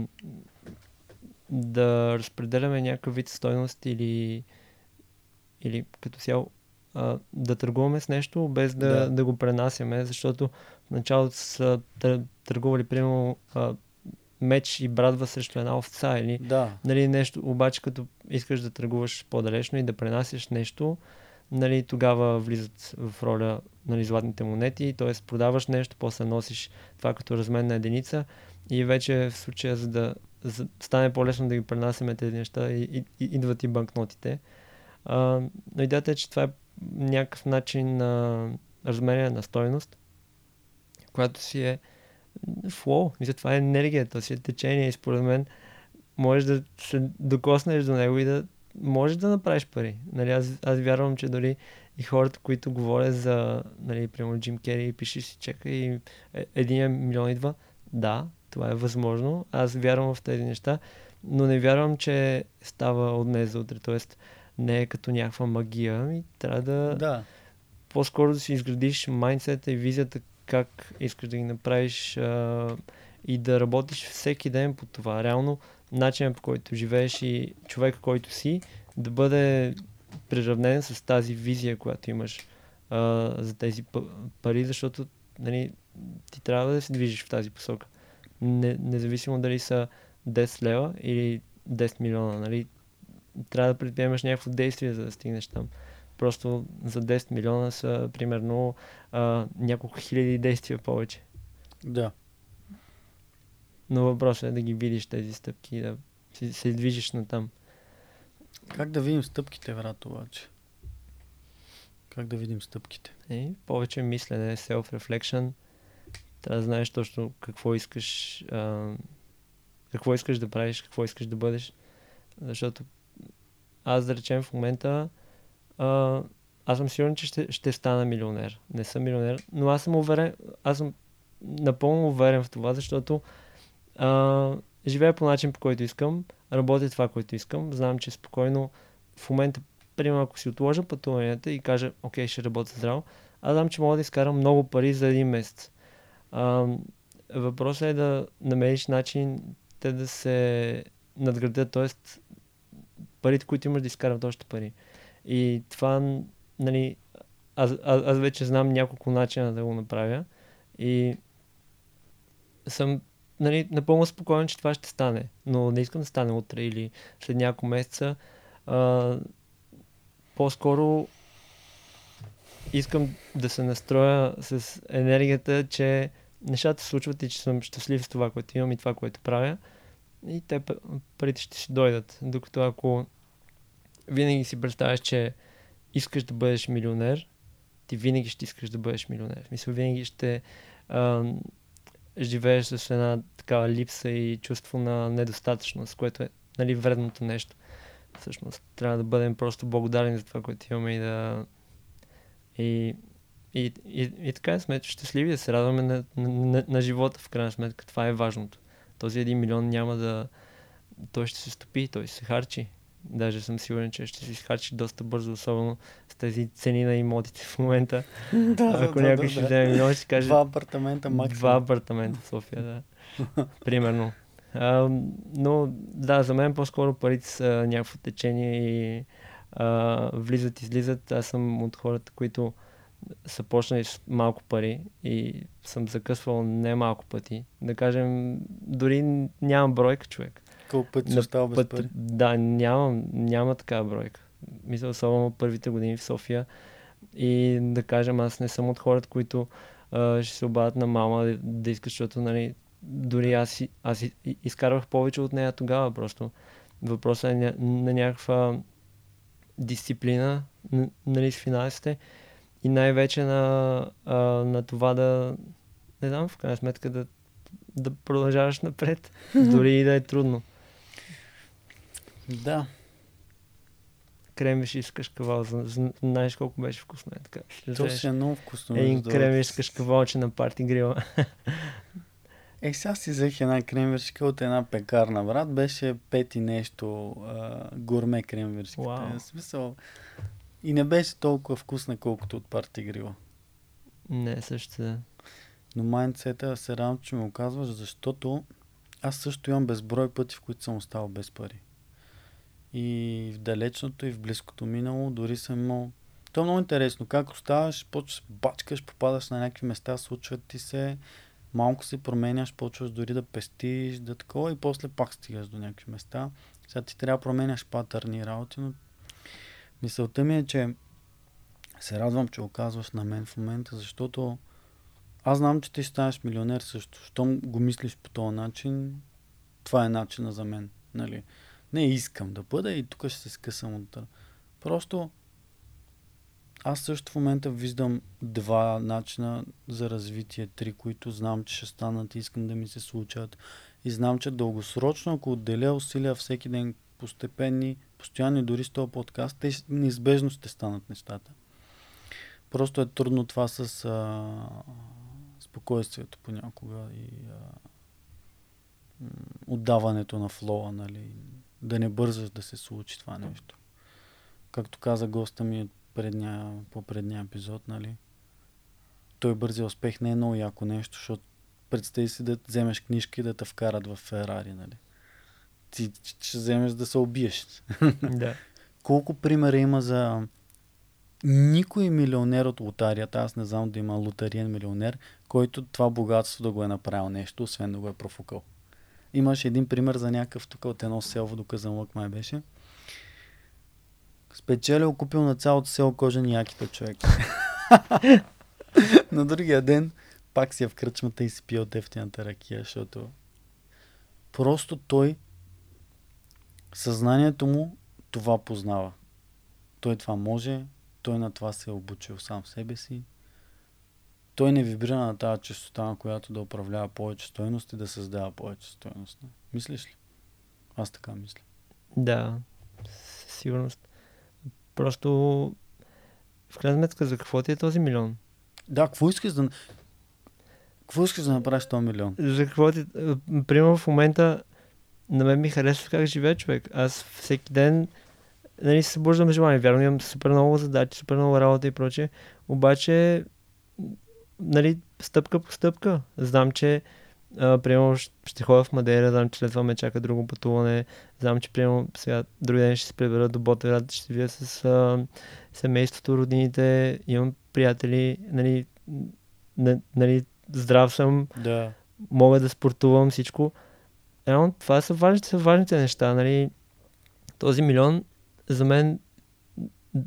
да разпределяме някакъв вид стойност или, или като цяло а, да търгуваме с нещо, без да, да. да го пренасяме, защото в началото са търгували, примерно, а, меч и брадва срещу една овца или да. нали, нещо, обаче като искаш да търгуваш по-далечно и да пренасяш нещо, нали, тогава влизат в роля нали, златните монети, т.е. продаваш нещо, после носиш това като размен на единица и вече в случая, за да за, стане по-лесно да ги пренасяме тези неща, и, и, и, идват и банкнотите. Но идеята е, че това е някакъв начин на разменяне на стойност, която си е флоу, мисля, това е енергията, си е течение и според мен можеш да се докоснеш до него и да можеш да направиш пари. Нали, аз, аз вярвам, че дори и хората, които говорят за, нали, примерно Джим Кери, пише си чека и е, един милион идва. Да, това е възможно. Аз вярвам в тези неща, но не вярвам, че става от днес за утре. Тоест, не е като някаква магия. И трябва да, да. по-скоро да си изградиш майндсета и визията как искаш да ги направиш а, и да работиш всеки ден по това. Реално, начинът по който живееш и човека, който си, да бъде приравнен с тази визия, която имаш а, за тези пари, защото нали, ти трябва да се движиш в тази посока. Не, независимо дали са 10 лева или 10 милиона, нали, трябва да предприемаш някакво действие, за да стигнеш там. просто за 10 милиона са примерно а, няколко хиляди действия повече. Да. Но въпросът е да ги видиш тези стъпки и да се, се движиш на там. Как да видим стъпките, брат, обаче? Как да видим стъпките? И повече мислене, self-reflection. Трябва да знаеш точно какво искаш, а, какво искаш да правиш, какво искаш да бъдеш. Защото аз да речем в момента а, аз съм сигурен, че ще, ще стана милионер. Не съм милионер, но аз съм уверен, аз съм напълно уверен в това, защото а, живея по начин, по който искам, работя това, което искам, знам, че спокойно в момента, примерно ако си отложа пътуванията и кажа, окей, ще работя здраво, аз знам, че мога да изкарам много пари за един месец. А, въпросът е да намериш начин те да се надградят, т.е. парите, които имаш да изкарат още пари. И това, нали, аз, аз, аз вече знам няколко начина да го направя и съм нали, напълно спокоен, че това ще стане. Но не искам да стане утре или след няколко месеца. А, по-скоро искам да се настроя с енергията, че нещата се случват и че съм щастлив с това, което имам и това, което правя. И те парите ще си дойдат. Докато ако винаги си представяш, че искаш да бъдеш милионер, ти винаги ще искаш да бъдеш милионер. В смисъл, винаги ще а, живееш с една такава липса и чувство на недостатъчност, което е нали, вредното нещо. Всъщност, трябва да бъдем просто благодарни за това, което имаме и да. И, и, и, и така сме щастливи да се радваме на, на, на, на живота, в крайна сметка. Това е важното. Този един милион няма да. Той ще се стопи, той ще се харчи. Даже съм сигурен, че ще се изхарчи доста бързо, особено с тези цени на имотите в момента. да, Ако да, някой да, ще да. вземе милион, ще каже Два апартамента максимум. два апартамента в София, да. Примерно. А, но да, за мен по-скоро парите са някакво течение и а, влизат, излизат. Аз съм от хората, които са почнали с малко пари и съм закъсвал не малко пъти. Да кажем, дори нямам бройка човек. Колко пъти си остава без път, пари? Да, нямам, няма такава бройка. Мисля, особено първите години в София. И да кажем, аз не съм от хората, които а, ще се обадят на мама да, да искат, защото нали, дори аз, аз изкарвах повече от нея тогава просто. Въпросът е на, на някаква дисциплина нали, с финансите и най-вече на, а, на това да, не знам, в крайна сметка да, да продължаваш напред, дори и да е трудно. Да. Кремвиш с кашкавал, знаеш колко беше вкусно е така. То си е много вкусно. Един кремвиш с кашкавалче на парти грила. Е, сега си взех една кремвиршка от една пекарна, брат. Беше пет и нещо а, гурме кремвиршката. Вау. В смисъл... И не беше толкова вкусна, колкото от парти грила. Не, също да. Но майндсета се радвам, че ми го казваш, защото аз също имам безброй пъти, в които съм оставал без пари. И в далечното, и в близкото минало, дори имал... То е много интересно. Как оставаш, почваш, бачкаш, попадаш на някакви места, случват ти се, малко се променяш, почваш дори да пестиш, да такова и после пак стигаш до някакви места. Сега ти трябва да променяш патърни работи, но мисълта ми е, че се радвам, че го казваш на мен в момента, защото аз знам, че ти станеш милионер също. Щом го мислиш по този начин, това е начина за мен. Нали? Не искам да бъда и тук ще се скъсам от... Просто аз също в момента виждам два начина за развитие, три, които знам, че ще станат и искам да ми се случат. И знам, че дългосрочно, ако отделя усилия всеки ден, постепенни, постоянни, дори с този подкаст, те неизбежно ще станат нещата. Просто е трудно това с а, спокойствието понякога и а, отдаването на флоа, нали? Да не бързаш да се случи това нещо. Както каза госта ми от предния, по предния епизод, нали? Той бързия успех не е много яко нещо, защото представи си да вземеш книжки и да те вкарат в Ферари, нали? Ти ще вземеш да се убиеш. да. Колко примера има за никой милионер от лотарията, аз не знам да има лотариен милионер, който това богатство да го е направил нещо, освен да го е профукал. Имаш един пример за някакъв тук от едно село до Казанлък май беше. Спечелил, купил на цялото село кожени яките човек. на другия ден пак си е в кръчмата и си пие от ефтината ракия, защото просто той съзнанието му това познава. Той това може, той на това се е обучил сам себе си. Той не вибрира на тази частота, на която да управлява повече стоеност и да създава повече стоеност. Мислиш ли? Аз така мисля. Да, със сигурност. Просто в крайна сметка за какво ти е този милион? Да, какво искаш да... Какво искаш да направиш този милион? За какво ти... Примерно в момента на мен ми харесва как живее човек. Аз всеки ден нали, се събуждам желание. Вярно, имам супер много задачи, супер много работа и прочее. Обаче, нали, стъпка по стъпка. Знам, че а, примерно ще ходя в Мадейра, знам, че след това ме чака друго пътуване. Знам, че примерно сега други ден ще се прибера до Ботеврат, ще вия с а, семейството, родините, имам приятели, нали, нали, здрав съм, да. мога да спортувам всичко. Реално това са важните, са важните неща. Нали? Този милион за мен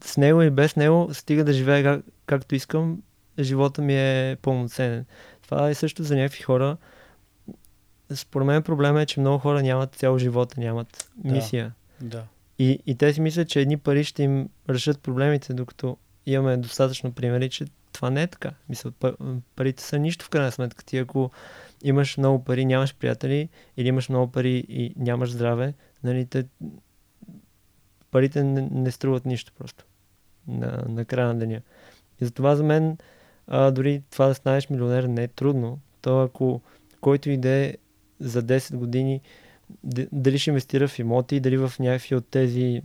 с него и без него стига да живея как, както искам, живота ми е пълноценен. Това е също за някакви хора. Според мен проблема е, че много хора нямат цял живота, нямат мисия. Да. да. И, и те си мислят, че едни пари ще им решат проблемите, докато имаме достатъчно примери, че това не е така. Мисля, парите са нищо в крайна сметка. Ти ако имаш много пари, нямаш приятели, или имаш много пари и нямаш здраве, нали, те, парите не, не струват нищо просто на, на края на деня. И затова за мен а, дори това да станеш милионер не е трудно. То ако който иде за 10 години дали ще инвестира в имоти, дали в някакви от тези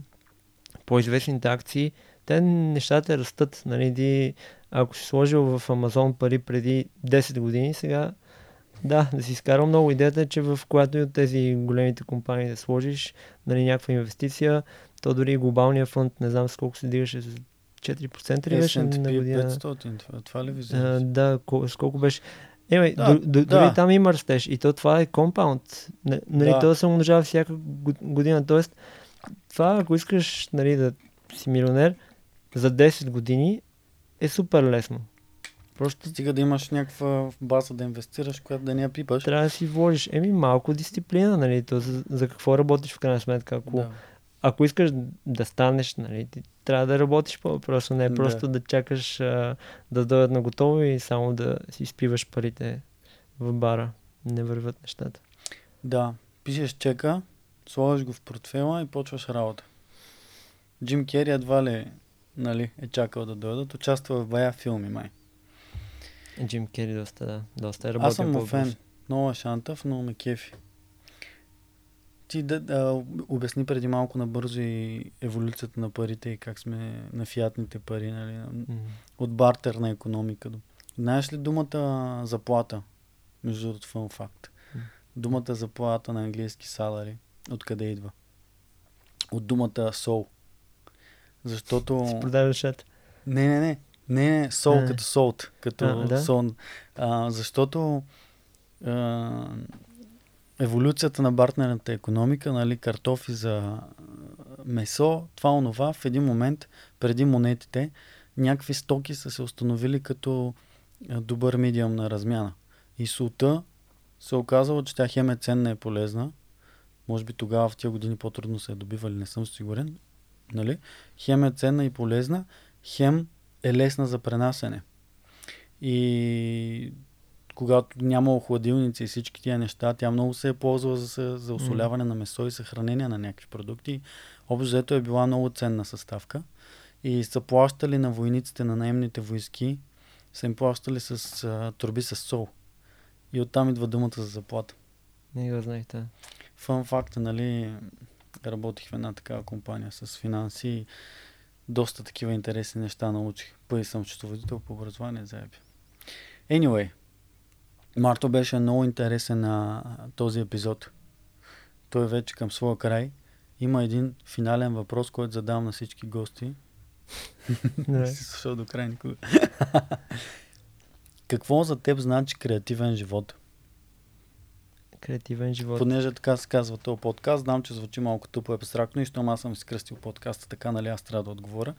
по-известните акции, те нещата растат. Нали, ти, ако си сложил в Амазон пари преди 10 години, сега да, да си изкарал много идеята, е, че в която и от тези големите компании да сложиш нали, някаква инвестиция, то дори глобалния фонд, не знам с колко се дигаше, с 4% ли беше на година? 500, това, това ли ви а, Да, с колко беше? Еми, да, д- д- да. дори там има растеж. И то това е компаунд. Нали, да. То се умножава всяка година. Тоест, това, ако искаш нали, да си милионер, за 10 години е супер лесно. Просто... Стига да имаш някаква база да инвестираш, която да не я пипаш. Трябва да си вложиш. Еми, малко дисциплина, нали? То за, за какво работиш в крайна сметка? Ако, да. Ако искаш да станеш, нали, ти трябва да работиш по-просто. Не е просто да, да чакаш а, да дойдат на готово и само да си изпиваш парите в бара. Не върват нещата. Да. Пишеш чека, слагаш го в портфела и почваш работа. Джим Кери едва ли нали, е чакал да дойдат. Участва в бая филми, май. Джим Кери доста, да. Доста е работил. Аз съм му фен. Много е шантъв, но ме кефи. Ти да, да обясни преди малко набързо и еволюцията на парите и как сме на фиатните пари, нали? Mm-hmm. От бартерна економика. Знаеш ли думата заплата? Между другото, фън факт. Mm-hmm. Думата заплата на английски салари. Откъде идва? От думата сол. Защото... Си продава Не, не, не. Не, не, сол а, като солт, като а, да? сон. А, защото а, еволюцията на бартнерната економика, нали, картофи за месо, това онова, в един момент, преди монетите, някакви стоки са се установили като добър медиум на размяна. И султа се оказало, че тя хем е ценна и полезна. Може би тогава в тия години по-трудно се е добивали, не съм сигурен. Нали? Хем е ценна и полезна, хем е лесна за пренасене. И когато няма охладилници и всички тия неща, тя много се е ползвала за, за осоляване mm. на месо и съхранение на някакви продукти. Общо е била много ценна съставка. И са плащали на войниците, на наемните войски, са им плащали с а, турби с сол. И оттам идва думата за заплата. Не го знаехте. Фан факта, нали, работих в една такава компания с финанси доста такива интересни неща научих. Пъй съм счетоводител по образование, заеби. Anyway, Марто беше много интересен на този епизод. Той е вече към своя край. Има един финален въпрос, който задавам на всички гости. Не си слушал до край никога. Какво за теб значи креативен живот? Креативен живот. Понеже така се казва този подкаст, знам, че звучи малко тъпо и абстрактно и щом аз съм изкръстил подкаста, така нали аз трябва да отговоря.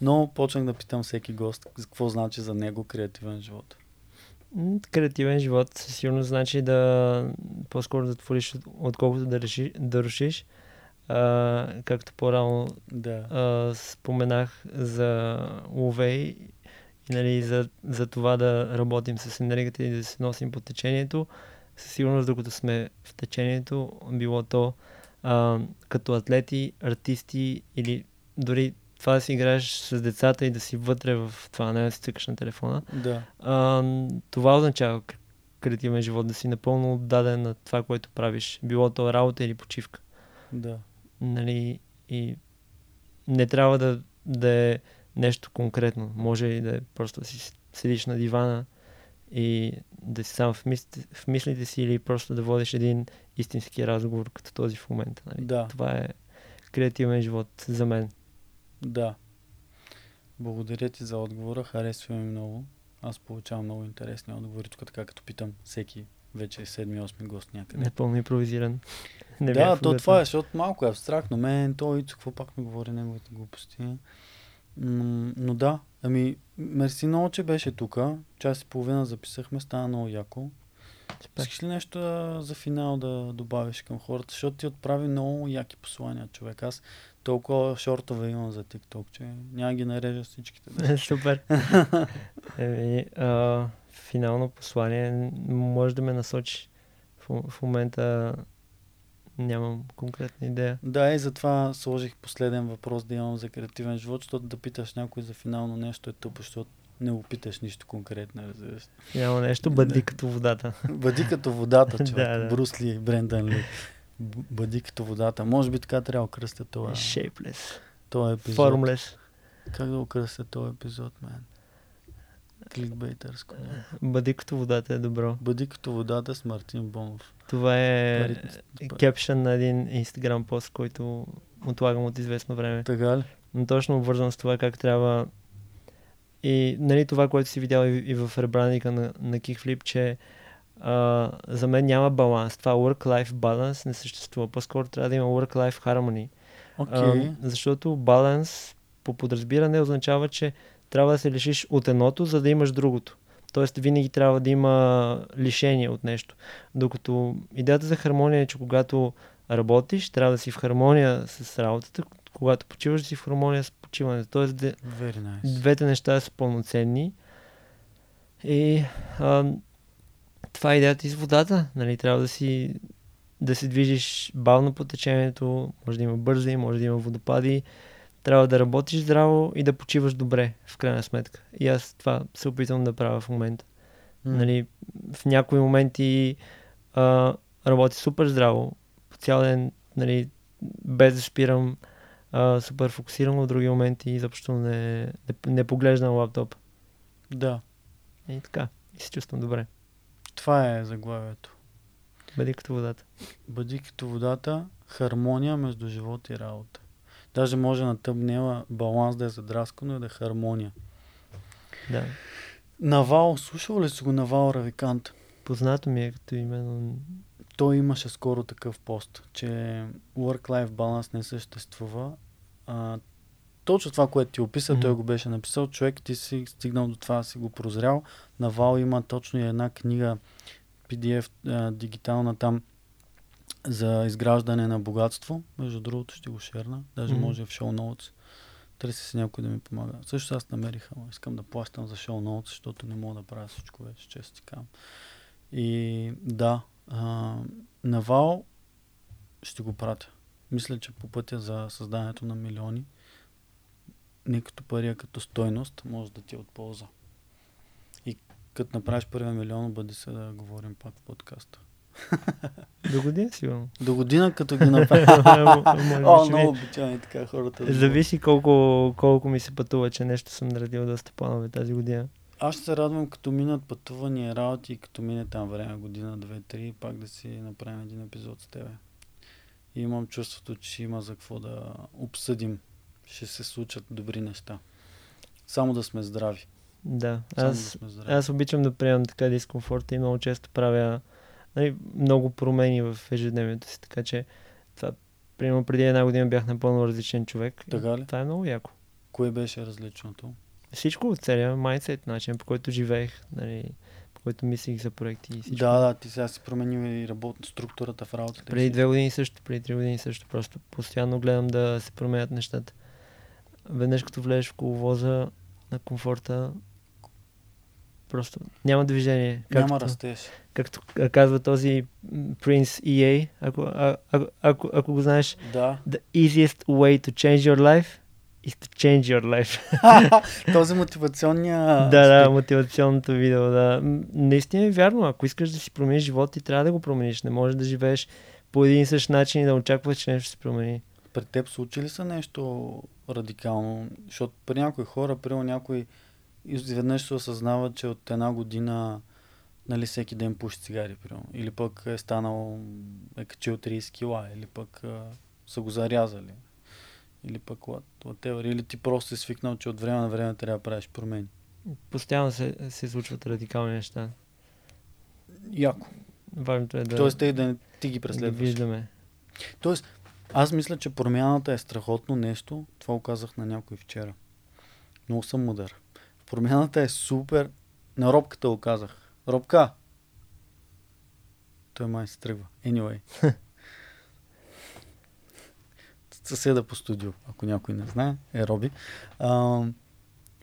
Но почнах да питам всеки гост какво значи за него креативен живот. Креативен живот със сигурност значи да по-скоро да твориш, отколкото да, реши, да рушиш. А, както по-рано Да. а, споменах за Увей и нали, за, за това да работим с енергията и да се носим по течението. Със сигурност, докато сме в течението, било то а, като атлети, артисти или дори това да си играеш с децата и да си вътре в това, не да си цъкаш на телефона. Да. А, това означава креативен живот, да си напълно отдаден на това, което правиш. Било то работа или почивка. Да. Нали, и не трябва да, да е нещо конкретно. Може и да е просто да си седиш на дивана и да си сам в мислите, в мислите си или просто да водиш един истински разговор като този в момента. Нали? Да. Това е креативен живот за мен. Да. Благодаря ти за отговора. Харесва ми много. Аз получавам много интересни отговори. Тук така като питам всеки вече седми-осми гост някъде. Напълно импровизиран. Не да, то това е, защото малко е абстрактно. Мен, той Ицо, какво пак ми говори неговите глупости. Но да, ами, мерси много, че беше тук. Час и половина записахме, стана много яко. Искаш ли нещо да, за финал да добавиш към хората? Защото ти отправи много яки послания, човек. Аз толкова шортове имам за TikTok, че няма ги нарежа всичките. Супер. Еми, а, финално послание може да ме насочи. В, в момента нямам конкретна идея. Да, и затова сложих последен въпрос да имам за креативен живот, защото да питаш някой за финално нещо е тъпо, защото не го питаш нищо конкретно, разбираш. Няма нещо, бъди Да. като водата. Бъди като водата, човек. Да, да. Брус Ли, Брендан Ли. Бъди като водата. Може би така трябва да кръстя това, Shapeless. това епизод. Formless. Как да го кръстя този епизод, мен? Кликбейтърско. Бъди като водата е добро. Бъди като водата с Мартин Бонов. Това е кепшън на един инстаграм пост, който отлагам от известно време. Така ли? но точно обвързан с това как трябва и нали, това, което си видял и, и в ребрандинга на, на Kickflip, че а, за мен няма баланс. Това work-life balance не съществува. По-скоро трябва да има work-life harmony. Окей. А, защото баланс по подразбиране означава, че трябва да се лишиш от едното, за да имаш другото. Тоест винаги трябва да има лишение от нещо. Докато идеята за хармония е, че когато работиш, трябва да си в хармония с работата, когато почиваш, да си в хармония с почиването. Тоест де, nice. двете неща са пълноценни. И а, това е идеята и с водата. Нали? Трябва да си да се движиш бавно по течението, може да има бързи, може да има водопади. Трябва да работиш здраво и да почиваш добре, в крайна сметка. И аз това се опитвам да правя в момента. М. Нали, в някои моменти а, работя супер здраво, по цял ден, нали, без да спирам, а, супер фокусиран, в други моменти изобщо не, не, не поглеждам лаптоп. Да. И така, и се чувствам добре. Това е заглавието. Бъди като водата. Бъди като водата, хармония между живот и работа. Даже може на тъмнела баланс да е задраскано и да е хармония. Да. Навал, слушал ли си го Навал Равикант? Познато ми е като име, но Той имаше скоро такъв пост, че work-life баланс не съществува. А, точно това, което ти описа, той Мгм. го беше написал. Човек, ти си стигнал до това, си го прозрял. Навал има точно и една книга, PDF, а, дигитална там, за изграждане на богатство. Между другото ще го шерна. Даже Мгм. може в шоу ноутс. Търси се някой да ми помага. Също аз намерих, ама искам да плащам за шоу ноутс, защото не мога да правя всичко вече, често ти казвам. И да, а, Навал ще го пратя. Мисля, че по пътя за създаването на милиони, не като пари, а като стойност, може да ти е от полза. И като направиш първия милион, бъди се да говорим пак в подкаста. до година сигурно. До година, като ги направя. О, много ви- обичам и така хората. да Зависи колко, колко ми се пътува, че нещо съм наредил доста планове тази година. Аз ще се радвам, като минат пътувания, работи и като мине там време, година, две, три, пак да си направим един епизод с тебе. И имам чувството, че има за какво да обсъдим. Ще се случат добри неща. Само да сме здрави. Да, Само аз, да сме здрави. аз обичам да приемам така дискомфорт и много често правя нали, много промени в ежедневието си, така че това, примерно преди една година бях напълно различен човек. Така ли? Това е много яко. Кое беше различното? Всичко от целия майндсет, начин по който живеех, нали, по който мислих за проекти и всичко. Да, да, ти сега си променил и работна структурата в работата. Преди две години също, преди три години също. Просто постоянно гледам да се променят нещата. Веднъж като влезеш в коловоза на комфорта, просто няма движение. Няма Както, растеж. както казва този Prince EA, ако, а, ако, ако, ако го знаеш, Да. the easiest way to change your life is to change your life. Този мотивационния... да, да, мотивационното видео, да. Наистина е вярно. Ако искаш да си промениш живота, ти трябва да го промениш. Не можеш да живееш по един и същ начин и да очакваш, че нещо ще се промени. При теб случи ли се нещо радикално? Защото при някои хора, при някой изведнъж се осъзнава, че от една година нали, всеки ден пуши цигари, примерно. Или пък е станал, е качил 30 кила, или пък а, са го зарязали. Или пък what- whatever. Или ти просто си свикнал, че от време на време трябва да правиш промени. Постоянно се, се случват радикални неща. Яко. Важното е да, Тоест те да не ти ги да преследваш. виждаме. Тоест, аз мисля, че промяната е страхотно нещо. Това го казах на някой вчера. Много съм мъдър. Промяната е супер. На Робката го казах. Робка! Той май се тръгва. Anyway. Съседа по студио, ако някой не знае, е Роби. А,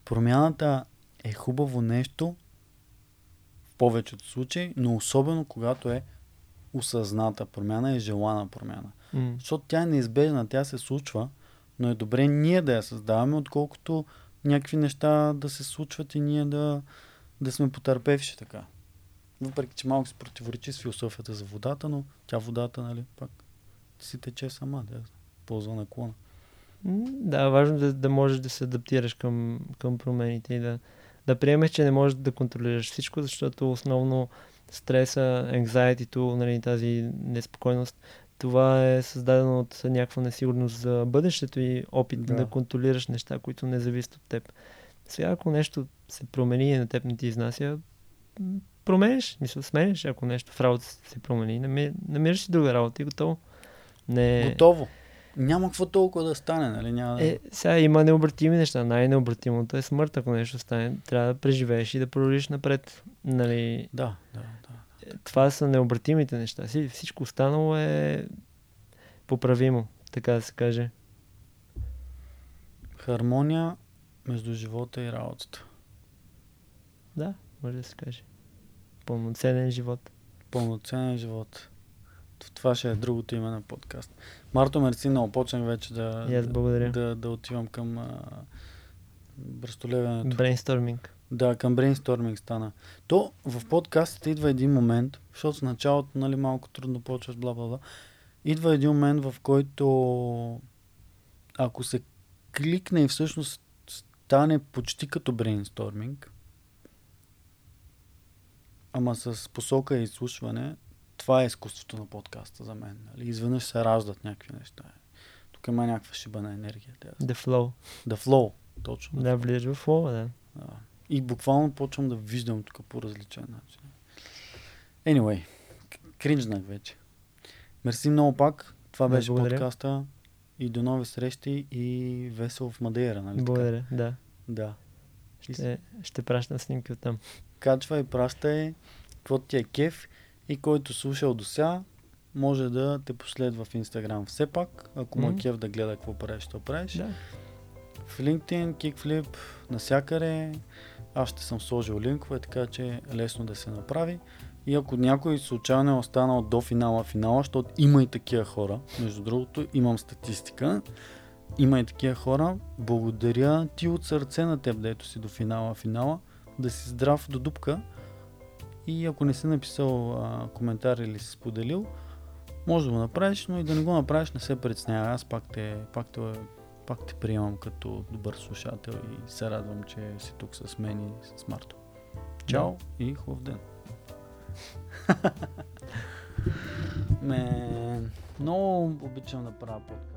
промяната е хубаво нещо в повечето случаи, но особено когато е осъзната промяна и желана промяна. М. Защото тя е неизбежна, тя се случва, но е добре ние да я създаваме, отколкото някакви неща да се случват и ние да, да сме потърпевши така. Въпреки, че малко се противоречи с философията за водата, но тя водата, нали, пак си тече сама, да, ползва на клона. М, Да, важно е да, да можеш да се адаптираш към, към промените и да, да приемеш, че не можеш да контролираш всичко, защото основно стреса, anxiety нали, тази неспокойност, това е създадено от някаква несигурност за бъдещето и опит да. Да. контролираш неща, които не зависят от теб. Сега, ако нещо се промени и на теб не ти изнася, промениш, мисля, смениш, ако нещо в работа се промени, нами- намираш си друга работа и готово. Не... Готово. Няма какво толкова да стане, нали? Няма. Е, сега има необратими неща. Най-необратимото е смърт, ако нещо стане. Трябва да преживееш и да продължиш напред. Нали, Да, да, да. Това са необратимите неща. Си- Всичко останало е поправимо, така да се каже. Хармония между живота и работата. Да, може да се каже. Пълноценен живот. Пълноценен живот. Това ще е другото име на подкаст. Марто, мерси, много почнах вече да, благодаря. да, да отивам към а, бръстолевенето. Брейнсторминг. Да, към брейнсторминг стана. То в подкастите идва един момент, защото в началото нали, малко трудно почваш, бла, бла, бла. Идва един момент, в който ако се кликне и всъщност стане почти като брейнсторминг, ама с посока и изслушване, това е изкуството на подкаста за мен. Нали? Изведнъж се раждат някакви неща. Тук има някаква шибана енергия. The flow. Да flow, точно. Да, влизаш в flow, да. Да. И буквално почвам да виждам тук по различен начин. Anyway, кринжнах вече. Мерси много пак. Това беше благодаря. подкаста. И до нови срещи и весело в Мадейра, нали? така? Благодаря, да. Да. Ще, ще пращам снимки от там. Качвай, пращай, какво ти е кеф и който слушал до сега, може да те последва в Инстаграм все пак, ако му е кеф да гледа какво правиш, що правиш. Да. В LinkedIn, Kickflip, насякъде. Аз ще съм сложил линкове, така че е лесно да се направи. И ако някой случайно е останал до финала финала, защото има и такива хора, между другото, имам статистика, има и такива хора, благодаря ти от сърце на теб, дето си до финала финала, да си здрав до дупка. И ако не си написал а, коментар или си споделил, може да го направиш, но и да не го направиш, не се притеснявай. Аз пак те, пак те, пак те приемам като добър слушател и се радвам, че си тук с мен и с Марто. Чао и хубав ден! Мен, много обичам да правя подкаст.